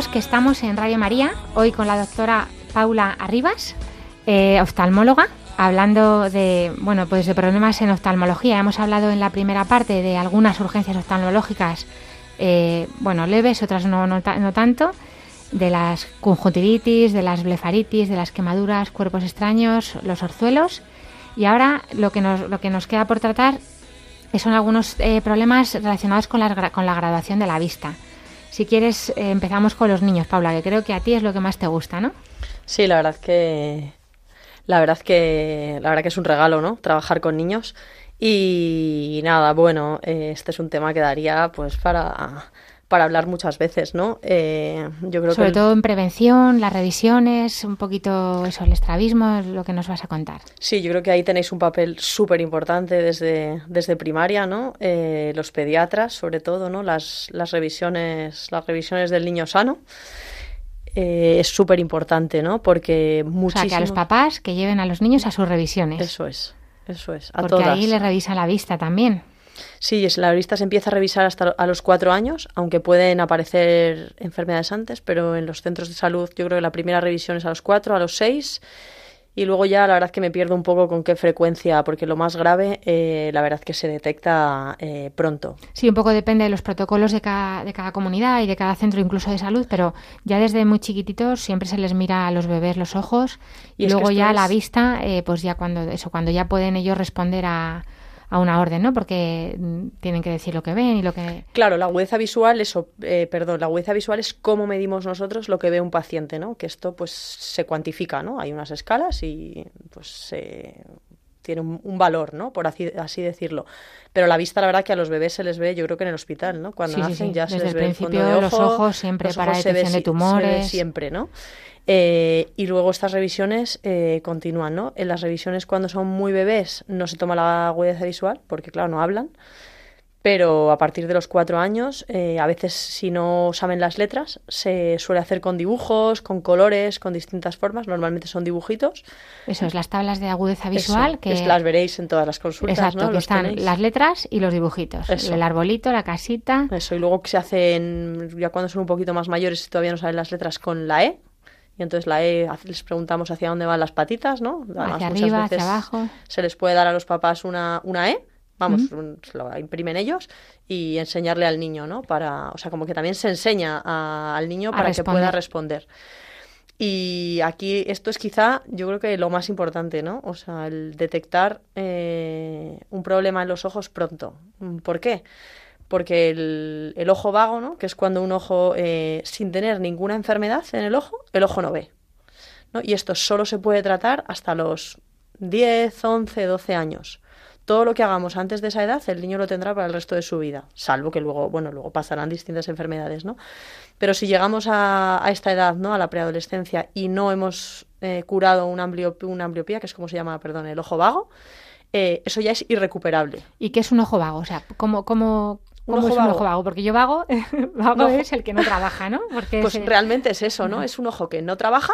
Speaker 6: Recordamos que estamos en Radio María, hoy con la doctora Paula Arribas, eh, oftalmóloga, hablando de, bueno, pues de problemas en oftalmología. Hemos hablado en la primera parte de algunas urgencias oftalmológicas, eh, bueno, leves, otras no, no, no tanto, de las conjuntivitis, de las blefaritis, de las quemaduras, cuerpos extraños, los orzuelos.
Speaker 2: Y ahora lo que nos, lo que nos queda por tratar son algunos eh, problemas relacionados con la, con la graduación de la vista. Si quieres, eh, empezamos con los niños, Paula, que creo que a ti es lo que más te gusta, ¿no?
Speaker 4: Sí, la verdad que la verdad que la verdad que es un regalo, ¿no? Trabajar con niños y nada, bueno, eh, este es un tema que daría pues para para hablar muchas veces, ¿no? Eh, yo creo
Speaker 2: Sobre
Speaker 4: que
Speaker 2: todo en prevención, las revisiones, un poquito eso, el estrabismo, es lo que nos vas a contar.
Speaker 4: Sí, yo creo que ahí tenéis un papel súper importante desde, desde primaria, ¿no? Eh, los pediatras, sobre todo, ¿no? Las, las revisiones, las revisiones del niño sano. Eh, es súper importante, ¿no? Porque
Speaker 2: O sea, que a los papás que lleven a los niños a sus revisiones.
Speaker 4: Eso es, eso es, a
Speaker 2: porque
Speaker 4: todas.
Speaker 2: ahí les revisan la vista también.
Speaker 4: Sí, es, la vista se empieza a revisar hasta a los cuatro años, aunque pueden aparecer enfermedades antes, pero en los centros de salud yo creo que la primera revisión es a los cuatro, a los seis, y luego ya la verdad que me pierdo un poco con qué frecuencia, porque lo más grave eh, la verdad que se detecta eh, pronto.
Speaker 2: Sí, un poco depende de los protocolos de cada, de cada comunidad y de cada centro incluso de salud, pero ya desde muy chiquititos siempre se les mira a los bebés los ojos y, luego ya
Speaker 4: es-
Speaker 2: la vista, eh, pues ya cuando eso, cuando ya pueden ellos responder a, a una orden, ¿no? Porque mm, tienen que decir lo que ven y lo que
Speaker 4: Claro, la agudeza visual, eso, eh, perdón, la agudeza visual es cómo medimos nosotros lo que ve un paciente, ¿no? Que esto pues se cuantifica, ¿no? Hay unas escalas y pues se tiene un, un valor, ¿no? Por así, así decirlo. Pero la vista, la verdad, que a los bebés se les ve, yo creo que en el hospital, ¿no? Cuando
Speaker 2: Sí,
Speaker 4: nacen
Speaker 2: sí.
Speaker 4: ya se les
Speaker 2: el
Speaker 4: ve el fondo de
Speaker 2: los
Speaker 4: ojo,
Speaker 2: ojos siempre
Speaker 4: los
Speaker 2: para
Speaker 4: se ve
Speaker 2: detección de
Speaker 4: si- se ve
Speaker 2: tumores.
Speaker 4: siempre, ¿no? Eh, y luego estas revisiones eh, continúan, ¿no? En las revisiones cuando son muy bebés no se toma la agudeza visual, porque claro, no hablan. Pero a partir de los cuatro años, eh, a veces si no saben las letras, se suele hacer con dibujos, con colores, con distintas formas. Normalmente son dibujitos.
Speaker 2: eso es las tablas de agudeza visual
Speaker 4: Eso,
Speaker 2: que
Speaker 4: es- las veréis en todas las consultas,
Speaker 2: exacto,
Speaker 4: ¿no?
Speaker 2: que están
Speaker 4: tenéis.
Speaker 2: las letras y los dibujitos,
Speaker 4: Eso.
Speaker 2: el arbolito, la casita,
Speaker 4: Eso, y luego que se hacen, ya cuando son un poquito más mayores y todavía no saben las letras, con la E. Y entonces la E les preguntamos hacia dónde van las patitas, ¿no? Además,
Speaker 2: hacia arriba, hacia abajo.
Speaker 4: Se les puede dar a los papás una, una E, vamos, un- se lo imprimen ellos y enseñarle al niño, ¿no? Para, o sea, como que también se enseña a- al niño
Speaker 2: A
Speaker 4: para que pueda
Speaker 2: responder.
Speaker 4: responder. Y aquí esto es quizá, yo creo que lo más importante, ¿no? O sea, el detectar eh, un problema en los ojos pronto. ¿Por qué? Porque el, el ojo vago, ¿no? Que es cuando un ojo, eh, sin tener ninguna enfermedad en el ojo, el ojo no ve. ¿no? Y esto solo se puede tratar hasta los 10, 11, 12 años. Todo lo que hagamos antes de esa edad, el niño lo tendrá para el resto de su vida, salvo que luego, bueno, luego pasarán distintas enfermedades, ¿no? Pero si llegamos a, a esta edad, ¿no? A la preadolescencia y no hemos eh, curado una, ambliop- una ambliopía, que es como se llama, perdón, el ojo vago, eh, eso ya es irrecuperable.
Speaker 2: ¿Y qué es un ojo vago? O sea, ¿cómo, cómo,
Speaker 4: Un
Speaker 2: cómo
Speaker 4: ojo
Speaker 2: es un ojo vago? Porque yo vago, (laughs) vago es el que no trabaja, ¿no? Porque
Speaker 4: Pues realmente es eso, ¿no? Es un ojo que no trabaja,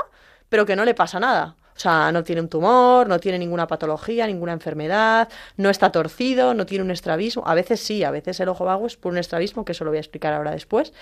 Speaker 4: pero que no le pasa nada. O sea, no tiene un tumor, no tiene ninguna patología, ninguna enfermedad, no está torcido, no tiene un estrabismo. A veces sí, a veces el ojo vago es por un estrabismo, que eso lo voy a explicar ahora después.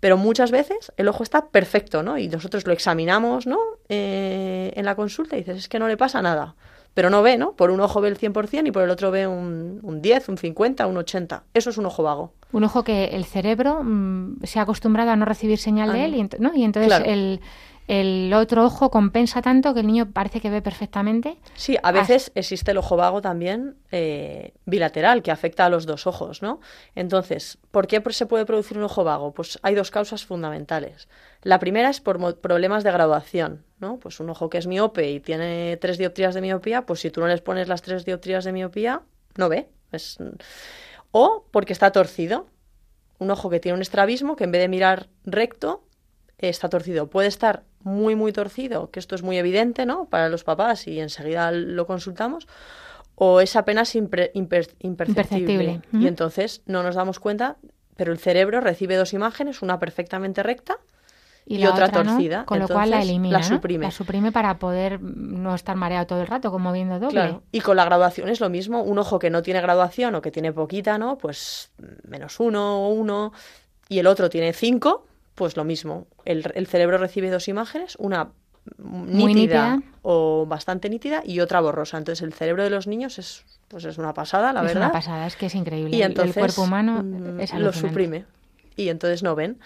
Speaker 4: Pero muchas veces el ojo está perfecto, ¿no? Y nosotros lo examinamos, ¿no? Eh, en la consulta y dices, es que no le pasa nada. Pero no ve, ¿no? Por un ojo ve el 100% y por el otro ve un, un 10, un 50, un 80. Eso es un ojo vago.
Speaker 2: Un ojo que el cerebro mm, se ha acostumbrado a no recibir señal
Speaker 4: Ah,
Speaker 2: de él y, ent- ¿no? y entonces
Speaker 4: Claro.
Speaker 2: el, el otro ojo compensa tanto que el niño parece que ve perfectamente.
Speaker 4: Sí, a veces existe el ojo vago también eh, bilateral, que afecta a los dos ojos, ¿no? Entonces, ¿por qué se puede producir un ojo vago? Pues hay dos causas fundamentales. La primera es por problemas de graduación, ¿no? Pues un ojo que es miope y tiene tres dioptrías de miopía, pues si tú no les pones las tres dioptrías de miopía, no ve. Es... O porque está torcido. Un ojo que tiene un estrabismo, que en vez de mirar recto, está torcido. Puede estar muy, muy torcido, que esto es muy evidente, ¿no? Para los papás y enseguida lo consultamos. O es apenas impre- imper- imperceptible.
Speaker 2: Imperceptible. Ujú.
Speaker 4: Y entonces no nos damos cuenta, pero el cerebro recibe dos imágenes, una perfectamente recta
Speaker 2: Y,
Speaker 4: Y otra
Speaker 2: ¿no?
Speaker 4: torcida,
Speaker 2: Con lo cual la
Speaker 4: entonces,
Speaker 2: elimina.
Speaker 4: la
Speaker 2: ¿no?
Speaker 4: suprime.
Speaker 2: La suprime para poder mm, no estar mareado todo el rato, como viendo doble.
Speaker 4: Claro. Y con la graduación es lo mismo. Un ojo que no tiene graduación o que tiene poquita, ¿no? Pues menos uno o uno. Y el otro tiene cinco, pues lo mismo. El, el cerebro recibe dos imágenes, una
Speaker 2: Muy
Speaker 4: nítida, o bastante nítida y otra borrosa. Entonces el cerebro de los niños es, pues es una pasada, la
Speaker 2: es
Speaker 4: verdad.
Speaker 2: una pasada, es que es increíble.
Speaker 4: Y
Speaker 2: El-
Speaker 4: entonces
Speaker 2: el cuerpo humano
Speaker 4: mm,
Speaker 2: es
Speaker 4: lo suprime. Y entonces no ven.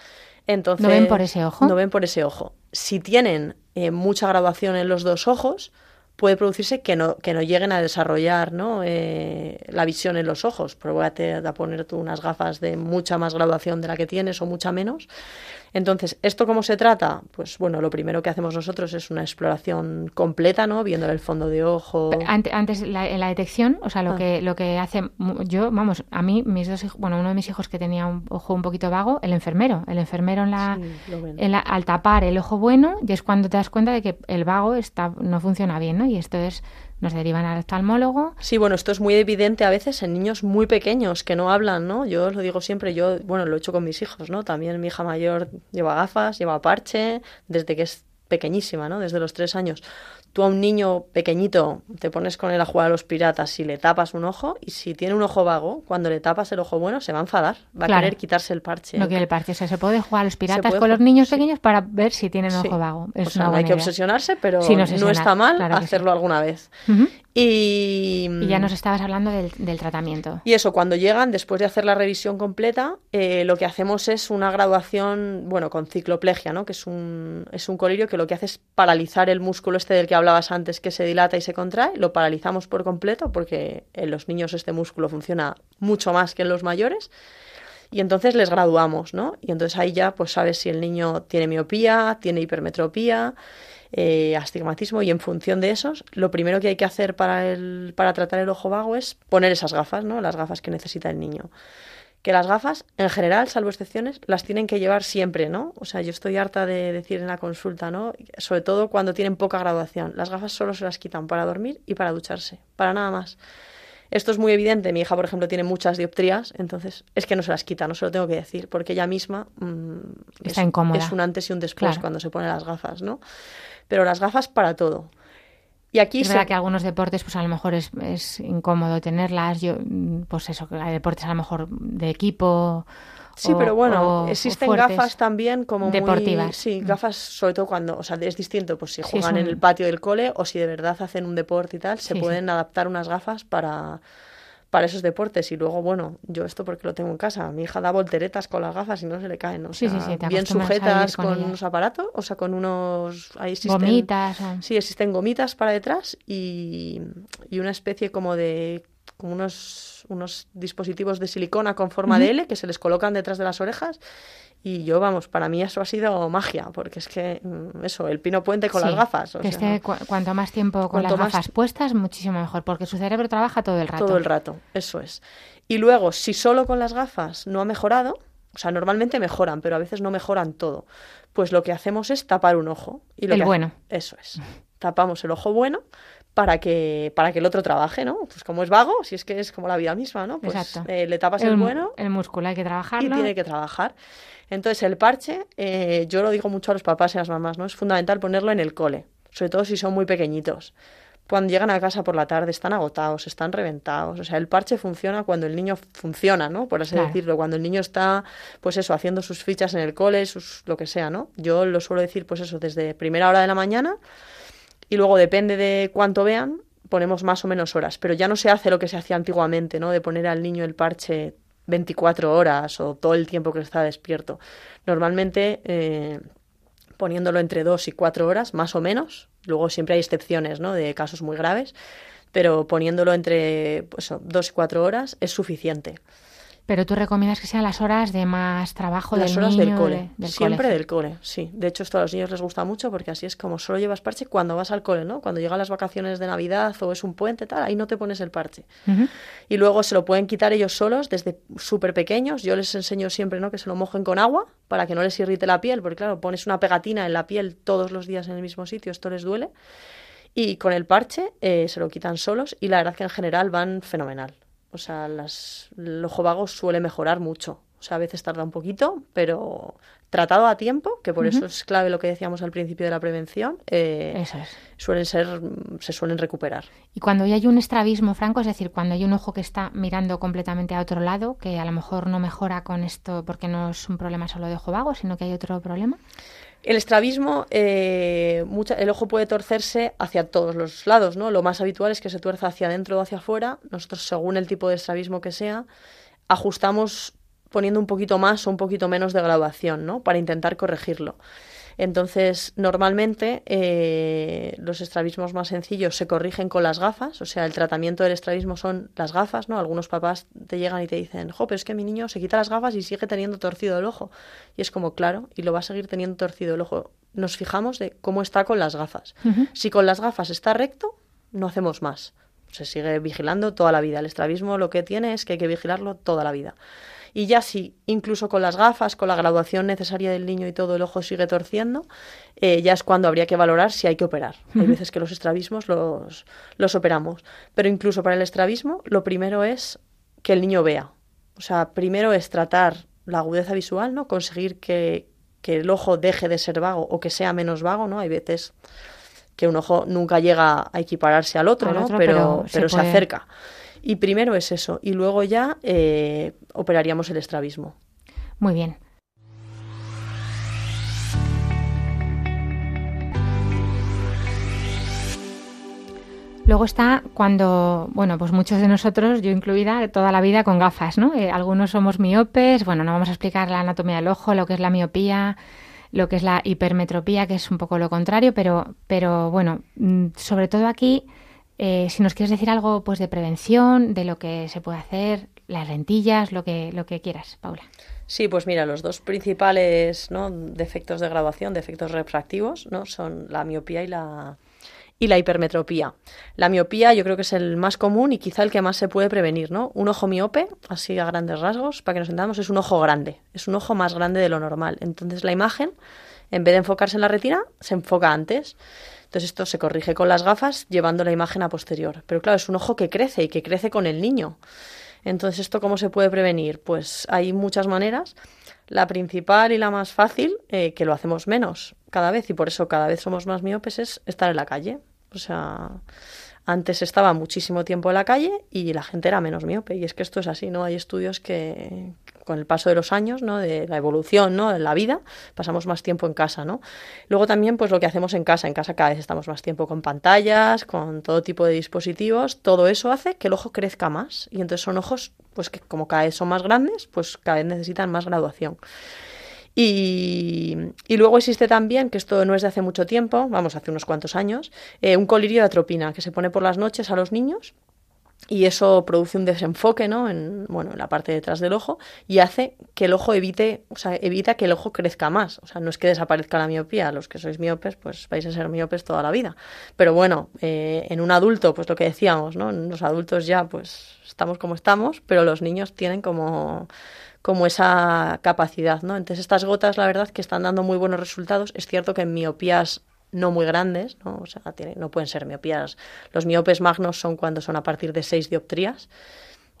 Speaker 4: Entonces,
Speaker 2: ¿No ven por ese ojo?
Speaker 4: No ven por ese ojo. Si tienen eh, mucha graduación en los dos ojos, puede producirse que no, que no lleguen a desarrollar ¿no? Eh, la visión en los ojos. Pruébate a poner tú unas gafas de mucha más graduación de la que tienes o mucha menos. Entonces, ¿esto cómo se trata? Pues bueno, lo primero que hacemos nosotros es una exploración completa, ¿no? Viendo el fondo de ojo.
Speaker 2: Ante- Antes, la, en la detección, o sea, lo
Speaker 4: Ah.
Speaker 2: que lo que hace yo, vamos, a mí mis dos hijos, bueno, uno de mis hijos que tenía un ojo un poquito vago, el enfermero, el enfermero en la,
Speaker 4: Sí,
Speaker 2: en la- al tapar el ojo bueno, y es cuando te das cuenta de que el vago está no funciona bien, ¿no? Y esto es nos derivan al oftalmólogo.
Speaker 4: Sí, bueno, esto es muy evidente a veces en niños muy pequeños que no hablan, ¿no? Yo lo digo siempre, yo, bueno, lo he hecho con mis hijos, ¿no? También mi hija mayor lleva gafas, lleva parche, desde que es pequeñísima, ¿no? Desde los tres años. Tú a un niño pequeñito te pones con él a jugar a los piratas y le tapas un ojo, y si tiene un ojo vago, cuando le tapas el ojo bueno, se va a enfadar, va
Speaker 2: Claro.
Speaker 4: a querer quitarse el parche.
Speaker 2: No quiere el parche. O sea, se puede jugar a los piratas con los niños
Speaker 4: sí.
Speaker 2: pequeños para ver si tienen
Speaker 4: Sí.
Speaker 2: ojo vago. Es
Speaker 4: o sea, no hay que obsesionarse, pero no
Speaker 2: obsesionar,
Speaker 4: está mal
Speaker 2: claro que sí.
Speaker 4: hacerlo alguna vez. Y,
Speaker 2: Y ya nos estabas hablando del, del tratamiento.
Speaker 4: Y eso, cuando llegan, después de hacer la revisión completa, eh, lo que hacemos es una graduación, bueno, con cicloplegia, ¿no? Que es un, es un colirio que lo que hace es paralizar el músculo este del que hablabas antes, que se dilata y se contrae, lo paralizamos por completo, porque en los niños este músculo funciona mucho más que en los mayores. Y entonces les graduamos, ¿no? Y entonces ahí ya pues sabes si el niño tiene miopía, tiene hipermetropía, eh, astigmatismo y en función de esos, lo primero que hay que hacer para, el, para tratar el ojo vago es poner esas gafas, ¿no? Las gafas que necesita el niño. Que las gafas, en general, salvo excepciones, las tienen que llevar siempre, ¿no? O sea, yo estoy harta de decir en la consulta, ¿no? Sobre todo cuando tienen poca graduación. Las gafas solo se las quitan para dormir y para ducharse, para nada más. Esto es muy evidente. Mi hija, por ejemplo, tiene muchas dioptrías, entonces es que no se las quita, no se lo tengo que decir, porque ella misma mm,
Speaker 2: Está
Speaker 4: es,
Speaker 2: incómoda.
Speaker 4: es un antes y un después
Speaker 2: Claro.
Speaker 4: cuando se pone las gafas, ¿no? Pero las gafas para todo. Y aquí
Speaker 2: Es
Speaker 4: se-
Speaker 2: verdad que algunos deportes, pues a lo mejor es, es incómodo tenerlas. Yo, mm, pues eso, que hay deportes a lo mejor de equipo.
Speaker 4: Sí,
Speaker 2: o-
Speaker 4: pero bueno,
Speaker 2: o-
Speaker 4: existen gafas también como muy-
Speaker 2: Deportivas.
Speaker 4: sí,
Speaker 2: Mm.
Speaker 4: gafas sobre todo cuando, o sea, es distinto, pues si
Speaker 2: Sí,
Speaker 4: juegan en el patio del cole o si de verdad hacen un deporte y tal, se
Speaker 2: Sí,
Speaker 4: pueden adaptar unas gafas para para esos deportes y luego bueno yo esto porque lo tengo en casa mi hija da volteretas con las gafas y no se le caen o
Speaker 2: Sí, sí,
Speaker 4: sea,
Speaker 2: sí, te
Speaker 4: bien sujetas
Speaker 2: con
Speaker 4: unos aparatos o sea con unos ahí existen
Speaker 2: Gomitas. o-
Speaker 4: Sí, existen gomitas para detrás y, y una especie como de como unos, unos dispositivos de silicona con forma de L que se les colocan detrás de las orejas y yo, vamos, para mí eso ha sido magia, porque es que mm, eso, el pino puente con
Speaker 2: Sí,
Speaker 4: las gafas. o
Speaker 2: que
Speaker 4: sea,
Speaker 2: esté cu- cuanto más tiempo con las
Speaker 4: más-
Speaker 2: gafas puestas, muchísimo mejor, porque su cerebro trabaja todo el rato.
Speaker 4: todo el rato, eso es. Y luego, si solo con las gafas no ha mejorado, o sea, normalmente mejoran, pero a veces no mejoran todo, pues lo que hacemos es tapar un ojo. Y lo
Speaker 2: El
Speaker 4: que
Speaker 2: bueno.
Speaker 4: Eso es. Tapamos el ojo bueno para que, para que el otro trabaje, ¿no? Pues como es vago, si es que es como la vida misma, ¿no? Pues
Speaker 2: Exacto.
Speaker 4: eh, le tapas el,
Speaker 2: el,
Speaker 4: bueno
Speaker 2: el músculo hay que
Speaker 4: y
Speaker 2: trabajarlo.
Speaker 4: tiene que trabajar. Entonces, el parche, eh, yo lo digo mucho a los papás y a las mamás, ¿no? Es fundamental ponerlo en el cole, sobre todo si son muy pequeñitos. Cuando llegan a casa por la tarde están agotados, están reventados. O sea, el parche funciona cuando el niño funciona, ¿no? Por así
Speaker 2: Claro.
Speaker 4: decirlo. Cuando el niño está, pues eso, haciendo sus fichas en el cole, sus, lo que sea, ¿no? Yo lo suelo decir, pues eso, desde primera hora de la mañana y luego depende de cuánto vean, ponemos más o menos horas. Pero ya no se hace lo que se hacía antiguamente, ¿no? De poner al niño el parche 24 horas o todo el tiempo que está despierto. Normalmente eh, poniéndolo entre 2 y 4 horas, más o menos. Luego siempre hay excepciones, ¿no? De casos muy graves. Pero poniéndolo entre pues, 2 y 4 horas es suficiente.
Speaker 2: Pero tú recomiendas que sean las horas de más trabajo
Speaker 4: Las
Speaker 2: del
Speaker 4: horas
Speaker 2: niño,
Speaker 4: del cole.
Speaker 2: de- del
Speaker 4: Siempre del cole, sí. De hecho, esto a los niños les gusta mucho porque así es como solo llevas parche cuando vas al cole, ¿no? Cuando llegan las vacaciones de Navidad o es un puente, tal, ahí no te pones el parche. Y luego se lo pueden quitar ellos solos desde súper pequeños. Yo les enseño siempre ¿no? que se lo mojen con agua para que no les irrite la piel, porque claro, pones una pegatina en la piel todos los días en el mismo sitio, esto les duele. Y con el parche eh, se lo quitan solos y la verdad que en general van fenomenal. O sea, las, el ojo vago suele mejorar mucho. O sea, a veces tarda un poquito, pero tratado a tiempo, que por eso es clave lo que decíamos al principio de la prevención, eh,
Speaker 2: Eso es.
Speaker 4: suelen ser, se suelen recuperar.
Speaker 2: Y cuando ya hay un estrabismo franco, es decir, cuando hay un ojo que está mirando completamente a otro lado, que a lo mejor no mejora con esto porque no es un problema solo de ojo vago, sino que hay otro problema.
Speaker 4: El estrabismo, eh, mucha- el ojo puede torcerse hacia todos los lados, ¿no? Lo más habitual es que se tuerza hacia adentro o hacia afuera. Nosotros, según el tipo de estrabismo que sea, ajustamos poniendo un poquito más o un poquito menos de graduación, ¿no? Para intentar corregirlo. Entonces, normalmente eh, los estrabismos más sencillos se corrigen con las gafas, o sea, el tratamiento del estrabismo son las gafas, ¿no? Algunos papás te llegan y te dicen, jo, pero es que mi niño se quita las gafas y sigue teniendo torcido el ojo. Y es como, claro, y lo va a seguir teniendo torcido el ojo. Nos fijamos de cómo está con las gafas. Si con las gafas está recto, no hacemos más. Se sigue vigilando toda la vida. El estrabismo lo que tiene es que hay que vigilarlo toda la vida. Y ya si incluso con las gafas, con la graduación necesaria del niño y todo el ojo sigue torciendo, eh, ya es cuando habría que valorar si hay que operar. Hay veces que los estrabismos los, los operamos. Pero incluso para el estrabismo, lo primero es que el niño vea. O sea, primero es tratar la agudeza visual, ¿no? Conseguir que, que el ojo deje de ser vago o que sea menos vago, ¿no? Hay veces que un ojo nunca llega a equipararse al otro,
Speaker 2: Al
Speaker 4: ¿no?
Speaker 2: otro,
Speaker 4: pero,
Speaker 2: pero se
Speaker 4: pero se
Speaker 2: puede-
Speaker 4: acerca. Y primero es eso, y luego ya eh, operaríamos el estrabismo.
Speaker 2: Muy bien. Luego está cuando, bueno, pues muchos de nosotros, yo incluida, toda la vida con gafas, ¿no? Eh, algunos somos miopes, bueno, no vamos a explicar la anatomía del ojo, lo que es la miopía, lo que es la hipermetropía, que es un poco lo contrario, pero, pero bueno, mm, sobre todo aquí, eh, si nos quieres decir algo pues de prevención, de lo que se puede hacer, las lentillas, lo que, lo que quieras, Paula.
Speaker 4: Sí, pues mira, los dos principales ¿no? defectos de graduación, defectos refractivos, ¿no? son la miopía y la, y la hipermetropía. La miopía yo creo que es el más común y quizá el que más se puede prevenir, ¿no? Un ojo miope, así a grandes rasgos, para que nos entendamos, es un ojo grande, es un ojo más grande de lo normal. Entonces la imagen, en vez de enfocarse en la retina, se enfoca antes. Entonces esto se corrige con las gafas llevando la imagen a posterior. Pero claro, es un ojo que crece y que crece con el niño. Entonces, ¿esto cómo se puede prevenir? Pues hay muchas maneras. La principal y la más fácil, eh, que lo hacemos menos cada vez y por eso cada vez somos más miopes, es estar en la calle. O sea, antes estaba muchísimo tiempo en la calle y la gente era menos miope. Y es que esto es así, ¿no? Hay estudios que con el paso de los años, ¿no? De la evolución, ¿no? De la vida, pasamos más tiempo en casa, ¿no? Luego también, pues lo que hacemos en casa. En casa cada vez estamos más tiempo con pantallas, con todo tipo de dispositivos. Todo eso hace que el ojo crezca más. Y entonces son ojos, pues que como cada vez son más grandes, pues cada vez necesitan más graduación. Y, luego existe también, que esto no es de hace mucho tiempo, vamos, hace unos cuantos años, eh, un colirio de atropina que se pone por las noches a los niños y eso produce un desenfoque ¿no? en, bueno, en la parte de detrás del ojo y hace que el ojo evite, o sea, evita que el ojo crezca más. O sea, no es que desaparezca la miopía, los que sois miopes, pues vais a ser miopes toda la vida. Pero bueno, eh, en un adulto, pues lo que decíamos, ¿no? En los adultos ya, pues estamos como estamos, pero los niños tienen como como esa capacidad, ¿no? Entonces estas gotas, la verdad, que están dando muy buenos resultados. Es cierto que en miopías no muy grandes, ¿no? O sea, tiene- no pueden ser miopías. Los miopes magnos son cuando son a partir de 6 dioptrías.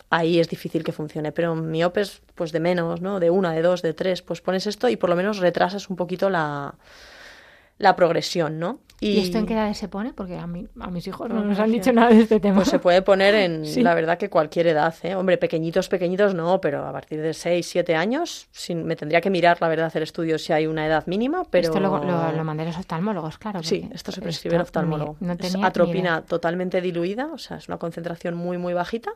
Speaker 4: Ahí es difícil que funcione, pero miopes, pues de menos, ¿no? De una, de dos, de tres, pues pones esto y por lo menos retrasas un poquito la, la progresión, ¿no?
Speaker 2: ¿Y esto en qué edades se pone? Porque a, mí, a mis hijos no,
Speaker 4: No,
Speaker 2: nos
Speaker 4: no
Speaker 2: han dicho nada de este tema.
Speaker 4: Pues se puede poner en, (laughs)
Speaker 2: Sí.
Speaker 4: la verdad, que cualquier edad, ¿eh? Hombre, pequeñitos, pequeñitos no, pero a partir de 6, 7 años, sin, me tendría que mirar, la verdad, hacer estudios si hay una edad mínima, pero...
Speaker 2: Esto lo, lo, lo mandé a los oftalmólogos, claro.
Speaker 4: Sí, esto se prescribe en oftalmólogo.
Speaker 2: ni- no
Speaker 4: es atropina totalmente diluida, o sea, es una concentración muy, muy bajita.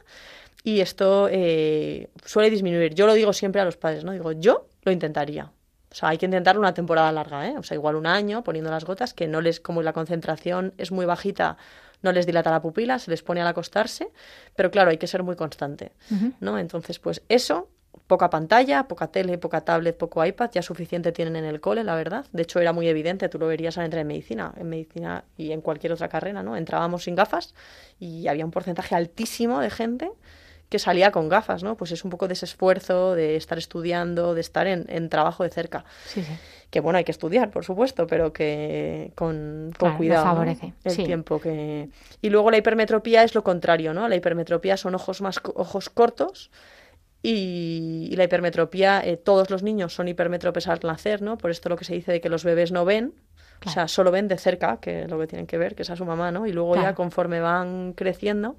Speaker 4: Y esto eh, suele disminuir. Yo lo digo siempre a los padres, ¿no? Digo, yo lo intentaría. O sea, hay que intentar una temporada larga, ¿eh? O sea, igual un año poniendo las gotas, que no les, como la concentración es muy bajita, no les dilata la pupila, se les pone al acostarse, pero claro, hay que ser muy constante. ¿no? Entonces, pues eso, poca pantalla, poca tele, poca tablet, poco iPad, ya suficiente tienen en el cole, la verdad. De hecho, era muy evidente, tú lo verías al entrar en medicina, en medicina y en cualquier otra carrera, ¿no? Entrábamos sin gafas y había un porcentaje altísimo de gente que salía con gafas, ¿no? Pues es un poco de ese esfuerzo de estar estudiando, de estar en, en trabajo de cerca.
Speaker 2: Sí, sí.
Speaker 4: Que bueno, hay que estudiar, por supuesto, pero que con, con
Speaker 2: Claro,
Speaker 4: cuidado. ¿no?
Speaker 2: favorece,
Speaker 4: El
Speaker 2: sí.
Speaker 4: tiempo que. Y luego la hipermetropía es lo contrario, ¿no? La hipermetropía son ojos más ojos cortos. Y, y la hipermetropía, eh, todos los niños son hipermetropes al nacer, ¿no? Por esto lo que se dice de que los bebés no ven, o sea, solo ven de cerca, que es lo que tienen que ver, que es a su mamá, ¿no? Y luego ya conforme van creciendo,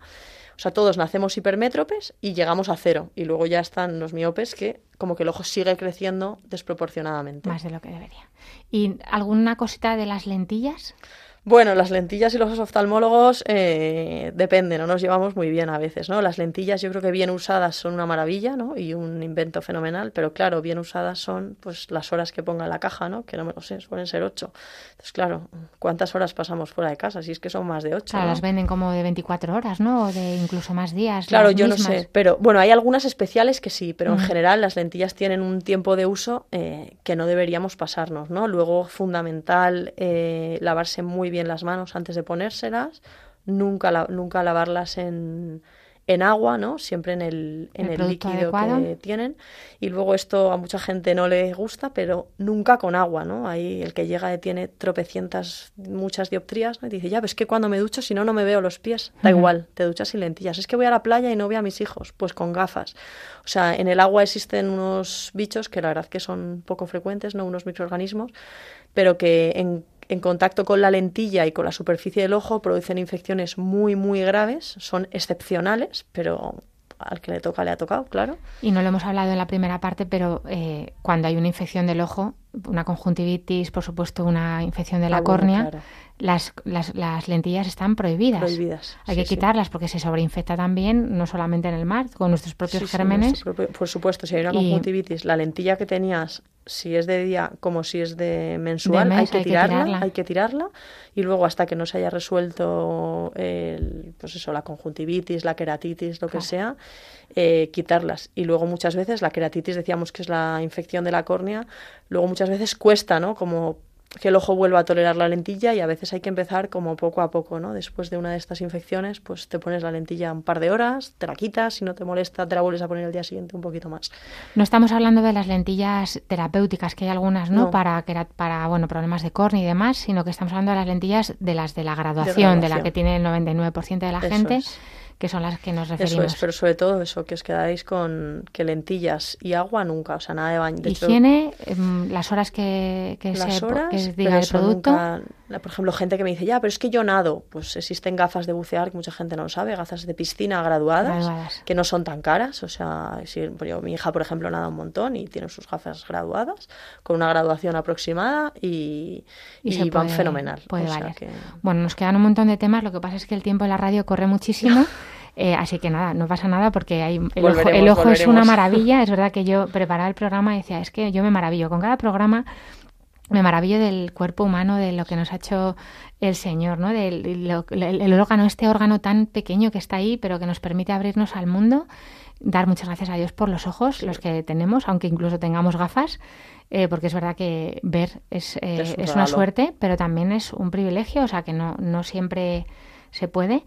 Speaker 4: o sea, todos nacemos hipermétropes y llegamos a cero. Y luego ya están los miopes que como que el ojo sigue creciendo desproporcionadamente.
Speaker 2: Más de lo que debería. ¿Y alguna cosita de las lentillas?
Speaker 4: Bueno, las lentillas y los oftalmólogos eh, depende, no nos llevamos muy bien a veces, ¿no? Las lentillas yo creo que bien usadas son una maravilla, ¿no? Y un invento fenomenal, pero claro, bien usadas son pues las horas que ponga en la caja, ¿no? Que no me lo sé, suelen ser ocho. Entonces, claro, ¿cuántas horas pasamos fuera de casa? Si es que son más de ocho.
Speaker 2: Claro,
Speaker 4: ¿no?
Speaker 2: las venden como de 24 horas, ¿no? O de incluso más días.
Speaker 4: Claro, yo
Speaker 2: mismas.
Speaker 4: no sé, pero bueno, hay algunas especiales que sí, pero en general las lentillas tienen un tiempo de uso eh, que no deberíamos pasarnos, ¿no? Luego, fundamental, eh, lavarse muy bien las manos antes de ponérselas, nunca, la- nunca lavarlas en, en agua, ¿no? Siempre en el, en
Speaker 2: El
Speaker 4: líquido
Speaker 2: adecuado.
Speaker 4: que tienen. Y luego esto a mucha gente no le gusta, pero nunca con agua, ¿no? Ahí el que llega tiene tropecientas, muchas dioptrías, ¿no? Y dice, ya, ves que cuando me ducho, si no, no me veo los pies. Da igual, te duchas sin lentillas. Es que voy a la playa y no veo a mis hijos, pues con gafas. O sea, en el agua existen unos bichos que la verdad que son poco frecuentes, ¿no? Unos microorganismos, pero que en, en contacto con la lentilla y con la superficie del ojo producen infecciones muy, muy graves. Son excepcionales, pero al que le toca le ha tocado, claro.
Speaker 2: Y no lo hemos hablado en la primera parte, pero eh, cuando hay una infección del ojo, una conjuntivitis, por supuesto, una infección de la
Speaker 4: Ah, bueno,
Speaker 2: córnea,
Speaker 4: claro.
Speaker 2: Las, las, las lentillas están prohibidas.
Speaker 4: Prohibidas.
Speaker 2: Hay
Speaker 4: sí,
Speaker 2: que
Speaker 4: sí.
Speaker 2: quitarlas porque se sobreinfecta también, no solamente en el mar, con nuestros propios
Speaker 4: Sí,
Speaker 2: gérmenes.
Speaker 4: propio- por supuesto, si hay una
Speaker 2: Y-
Speaker 4: conjuntivitis, la lentilla que tenías, si es de día como si es de mensual,
Speaker 2: De
Speaker 4: hay, que
Speaker 2: hay que
Speaker 4: tirarla, hay que tirarla y luego hasta que no se haya resuelto el, pues eso, la conjuntivitis, la queratitis, lo que sea, eh, quitarlas. Y luego muchas veces la queratitis decíamos que es la infección de la córnea, luego muchas veces cuesta, ¿no? Como que el ojo vuelva a tolerar la lentilla y a veces hay que empezar como poco a poco, ¿no? Después de una de estas infecciones, pues te pones la lentilla un par de horas, te la quitas, si no te molesta, te la vuelves a poner el día siguiente un poquito más.
Speaker 2: No estamos hablando de las lentillas terapéuticas, que hay algunas, ¿no?
Speaker 4: No.
Speaker 2: Para, para bueno, problemas de córnea y demás, sino que estamos hablando de las lentillas de las de la graduación, de, la que tiene el 99% de la
Speaker 4: Eso
Speaker 2: gente,
Speaker 4: es.
Speaker 2: Que son las que nos
Speaker 4: Eso
Speaker 2: referimos.
Speaker 4: es, pero sobre todo eso, que os quedáis con que lentillas y agua nunca, o sea, nada de baño. De
Speaker 2: Higiene, em, las horas que, que
Speaker 4: las
Speaker 2: se
Speaker 4: horas,
Speaker 2: que diga el producto.
Speaker 4: nunca- por ejemplo, gente que me dice, ya, pero es que yo nado. Pues existen gafas de bucear, que mucha gente no lo sabe, gafas de piscina graduadas,
Speaker 2: Graduadas.
Speaker 4: que no son tan caras. O sea, si, yo- mi hija, por ejemplo, nada un montón y tiene sus gafas graduadas, con una graduación aproximada y,
Speaker 2: Y
Speaker 4: y
Speaker 2: se
Speaker 4: van
Speaker 2: puede-
Speaker 4: fenomenal.
Speaker 2: puede
Speaker 4: O sea
Speaker 2: valer.
Speaker 4: que-
Speaker 2: Bueno, nos quedan un montón de temas, lo que pasa es que el tiempo en la radio corre muchísimo. (laughs) eh, así que nada, no pasa nada porque hay, el ojo,
Speaker 4: Volveremos,
Speaker 2: el ojo es una maravilla. Es verdad que yo preparaba el programa y decía, es que yo me maravillo. Con cada programa me maravillo del cuerpo humano, de lo que nos ha hecho el Señor, ¿no? Del el, el órgano, este órgano tan pequeño que está ahí, pero que nos permite abrirnos al mundo. Dar muchas gracias a Dios por los ojos, los que tenemos, aunque incluso tengamos gafas, eh, porque es verdad que ver es, eh,
Speaker 4: Es un
Speaker 2: es una suerte, pero también es un privilegio, o sea que no, no siempre se puede.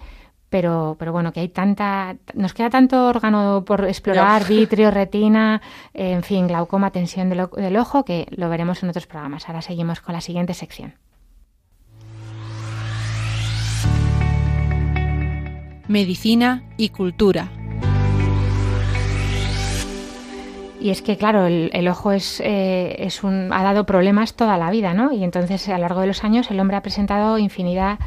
Speaker 2: Pero, pero bueno, que hay tanta. Nos queda tanto órgano por explorar, vitrio, (laughs) retina, eh, en fin, glaucoma, tensión del, ojo, que lo veremos en otros programas. Ahora seguimos con la siguiente sección.
Speaker 5: Medicina y cultura.
Speaker 2: Y es que, claro, el, el ojo es, eh, es un, ha dado problemas toda la vida, ¿no? Y entonces, a lo largo de los años, el hombre ha presentado infinidad de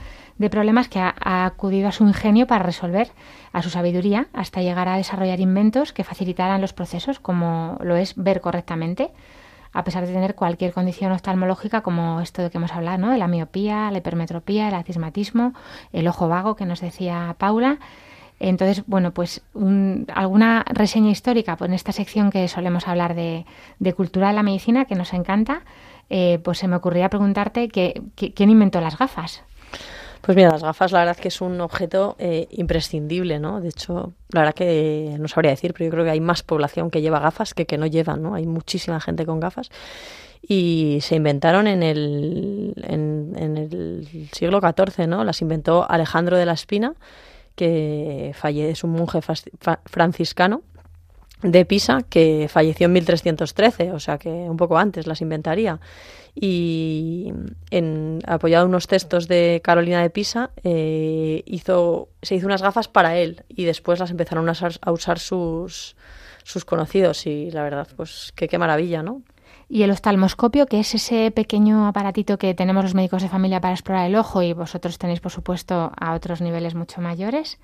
Speaker 2: problemas que ha, acudido a su ingenio para resolver, a su sabiduría, hasta llegar a desarrollar inventos que facilitaran los procesos, como lo es ver correctamente, a pesar de tener cualquier condición oftalmológica, como esto de que hemos hablado, ¿no? De la miopía, la hipermetropía, el astigmatismo, el ojo vago, que nos decía Paula. Entonces, bueno, pues un- alguna reseña histórica pues, en esta sección que solemos hablar de, de cultura de la medicina, que nos encanta, eh, pues se me ocurría preguntarte que- quién inventó las gafas.
Speaker 4: Pues mira, las gafas la verdad que es un objeto eh, imprescindible, ¿no? De hecho, la verdad que no sabría decir, pero yo creo que hay más población que lleva gafas que que no llevan, ¿no? Hay muchísima gente con gafas y se inventaron en el, en, el siglo XIV, ¿no? Las inventó Alejandro de la Espina, que falle, es un monje franciscano de Pisa que falleció en 1313, o sea que un poco antes las inventaría. Y en, apoyado en unos textos de Carolina de Pisa, eh, hizo, se hizo unas gafas para él y después las empezaron a usar, a usar sus, sus conocidos y la verdad, pues que qué maravilla, ¿no?
Speaker 2: Y el oftalmoscopio, que es ese pequeño aparatito que tenemos los médicos de familia para explorar el ojo y vosotros tenéis, por supuesto, a otros niveles mucho mayores.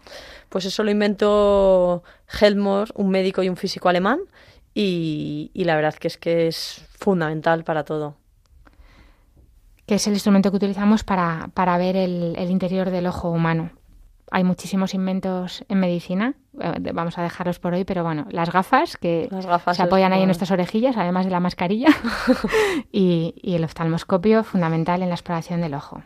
Speaker 4: Pues eso lo inventó Helmholtz, un médico y un físico alemán, y, y la verdad que es que es fundamental para todo.
Speaker 2: Que es el instrumento que utilizamos para, para ver el, el interior del ojo humano. Hay muchísimos inventos en medicina, eh, vamos a dejarlos por hoy, pero bueno, las gafas que
Speaker 4: Las gafas
Speaker 2: se apoyan ahí en nuestras orejillas, además de la mascarilla, (laughs) y, y el oftalmoscopio fundamental en la exploración del ojo.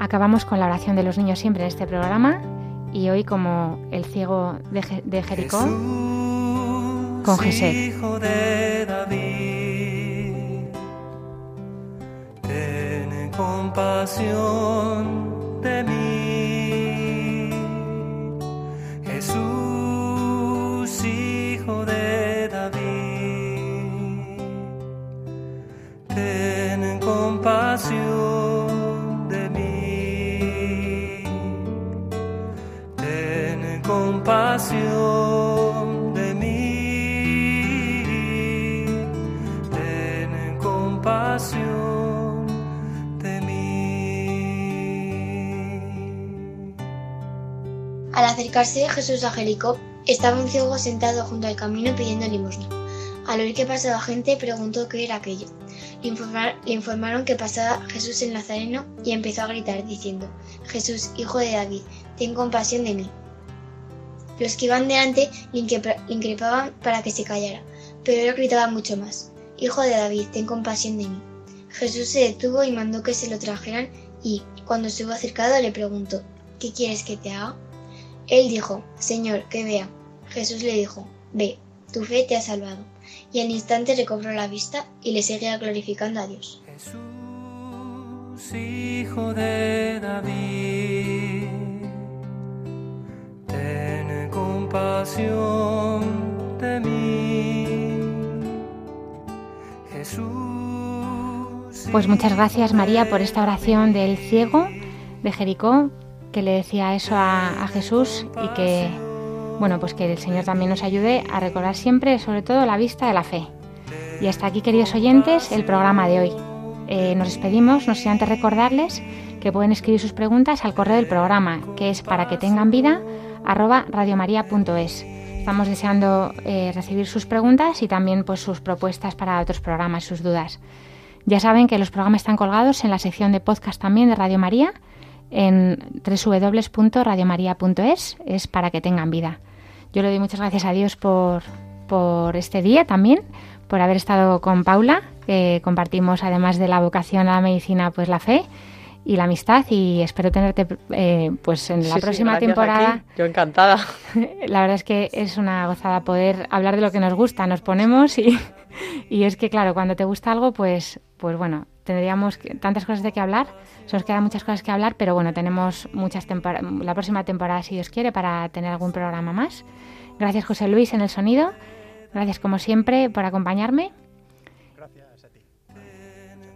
Speaker 2: Acabamos con la oración de los niños siempre en este programa y hoy como el ciego de, Je- de Jericó, con Gesed.
Speaker 6: Hijo de David, ten compasión de mí. Jesús, hijo de David, ten compasión compasión de mí. Ten compasión de mí.
Speaker 7: Al acercarse Jesús a Jericó, estaba un ciego sentado junto al camino pidiendo limosna. Al oír que pasaba gente, preguntó qué era aquello. Le, le informaron que pasaba Jesús el Nazareno y empezó a gritar diciendo, Jesús, hijo de David, ten compasión de mí. Los que iban delante le increpa- le increpaban para que se callara, pero él gritaba mucho más, Hijo de David, ten compasión de mí. Jesús se detuvo y mandó que se lo trajeran y, cuando estuvo acercado, le preguntó, ¿qué quieres que te haga? Él dijo, Señor, que vea. Jesús le dijo, Ve, tu fe te ha salvado. Y al instante recobró la vista y le seguía glorificando a Dios.
Speaker 6: Hijo de David, compasión de mí. Jesús.
Speaker 2: Pues muchas gracias María por esta oración del ciego de Jericó que le decía eso a, a Jesús y que bueno pues que el Señor también nos ayude a recordar siempre sobre todo la vista de la fe. Y hasta aquí queridos oyentes el programa de hoy. Eh, nos despedimos, no sin antes recordarles que pueden escribir sus preguntas al correo del programa que es para que tengan vida arroba radiomaria.es. Estamos deseando eh, recibir sus preguntas y también pues sus propuestas para otros programas, sus dudas. Ya saben que los programas están colgados en la sección de podcast también de Radio María en www.radiomaria.es, es para que tengan vida. Yo le doy muchas gracias a Dios por, por este día también, por haber estado con Paula. Eh, compartimos además de la vocación a la medicina, pues la fe y la amistad y espero tenerte eh, pues en la
Speaker 4: Sí, sí,
Speaker 2: próxima
Speaker 4: gracias
Speaker 2: temporada.
Speaker 4: aquí. Yo encantada. (laughs)
Speaker 2: La verdad es que es una gozada poder hablar de lo que nos gusta, nos ponemos y, y es que claro, cuando te gusta algo, pues, pues bueno, tendríamos tantas cosas de que hablar, se nos quedan muchas cosas que hablar, pero bueno, tenemos muchas la próxima temporada, si Dios quiere, para tener algún programa más. Gracias José Luis en el sonido, gracias como siempre por acompañarme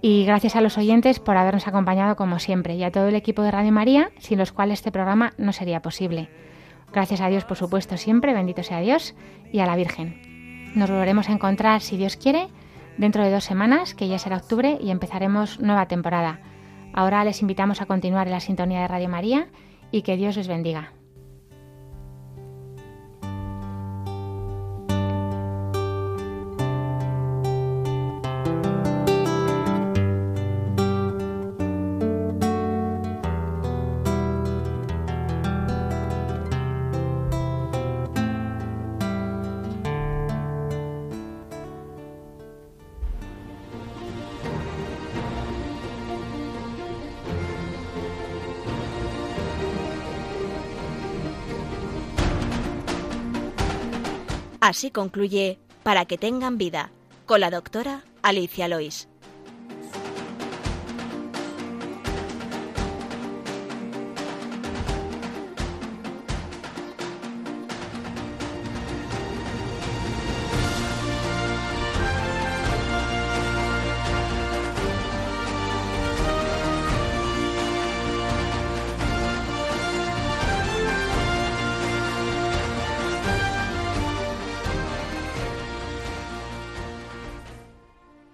Speaker 2: y gracias a los oyentes por habernos acompañado como siempre y a todo el equipo de Radio María, sin los cuales este programa no sería posible. Gracias a Dios, por supuesto, siempre, bendito sea Dios, y a la Virgen. Nos volveremos a encontrar, si Dios quiere, dentro de dos semanas, que ya será octubre, y empezaremos nueva temporada. Ahora les invitamos a continuar en la sintonía de Radio María y que Dios les bendiga.
Speaker 1: Así concluye Para que tengan vida con la doctora Alicia Lois.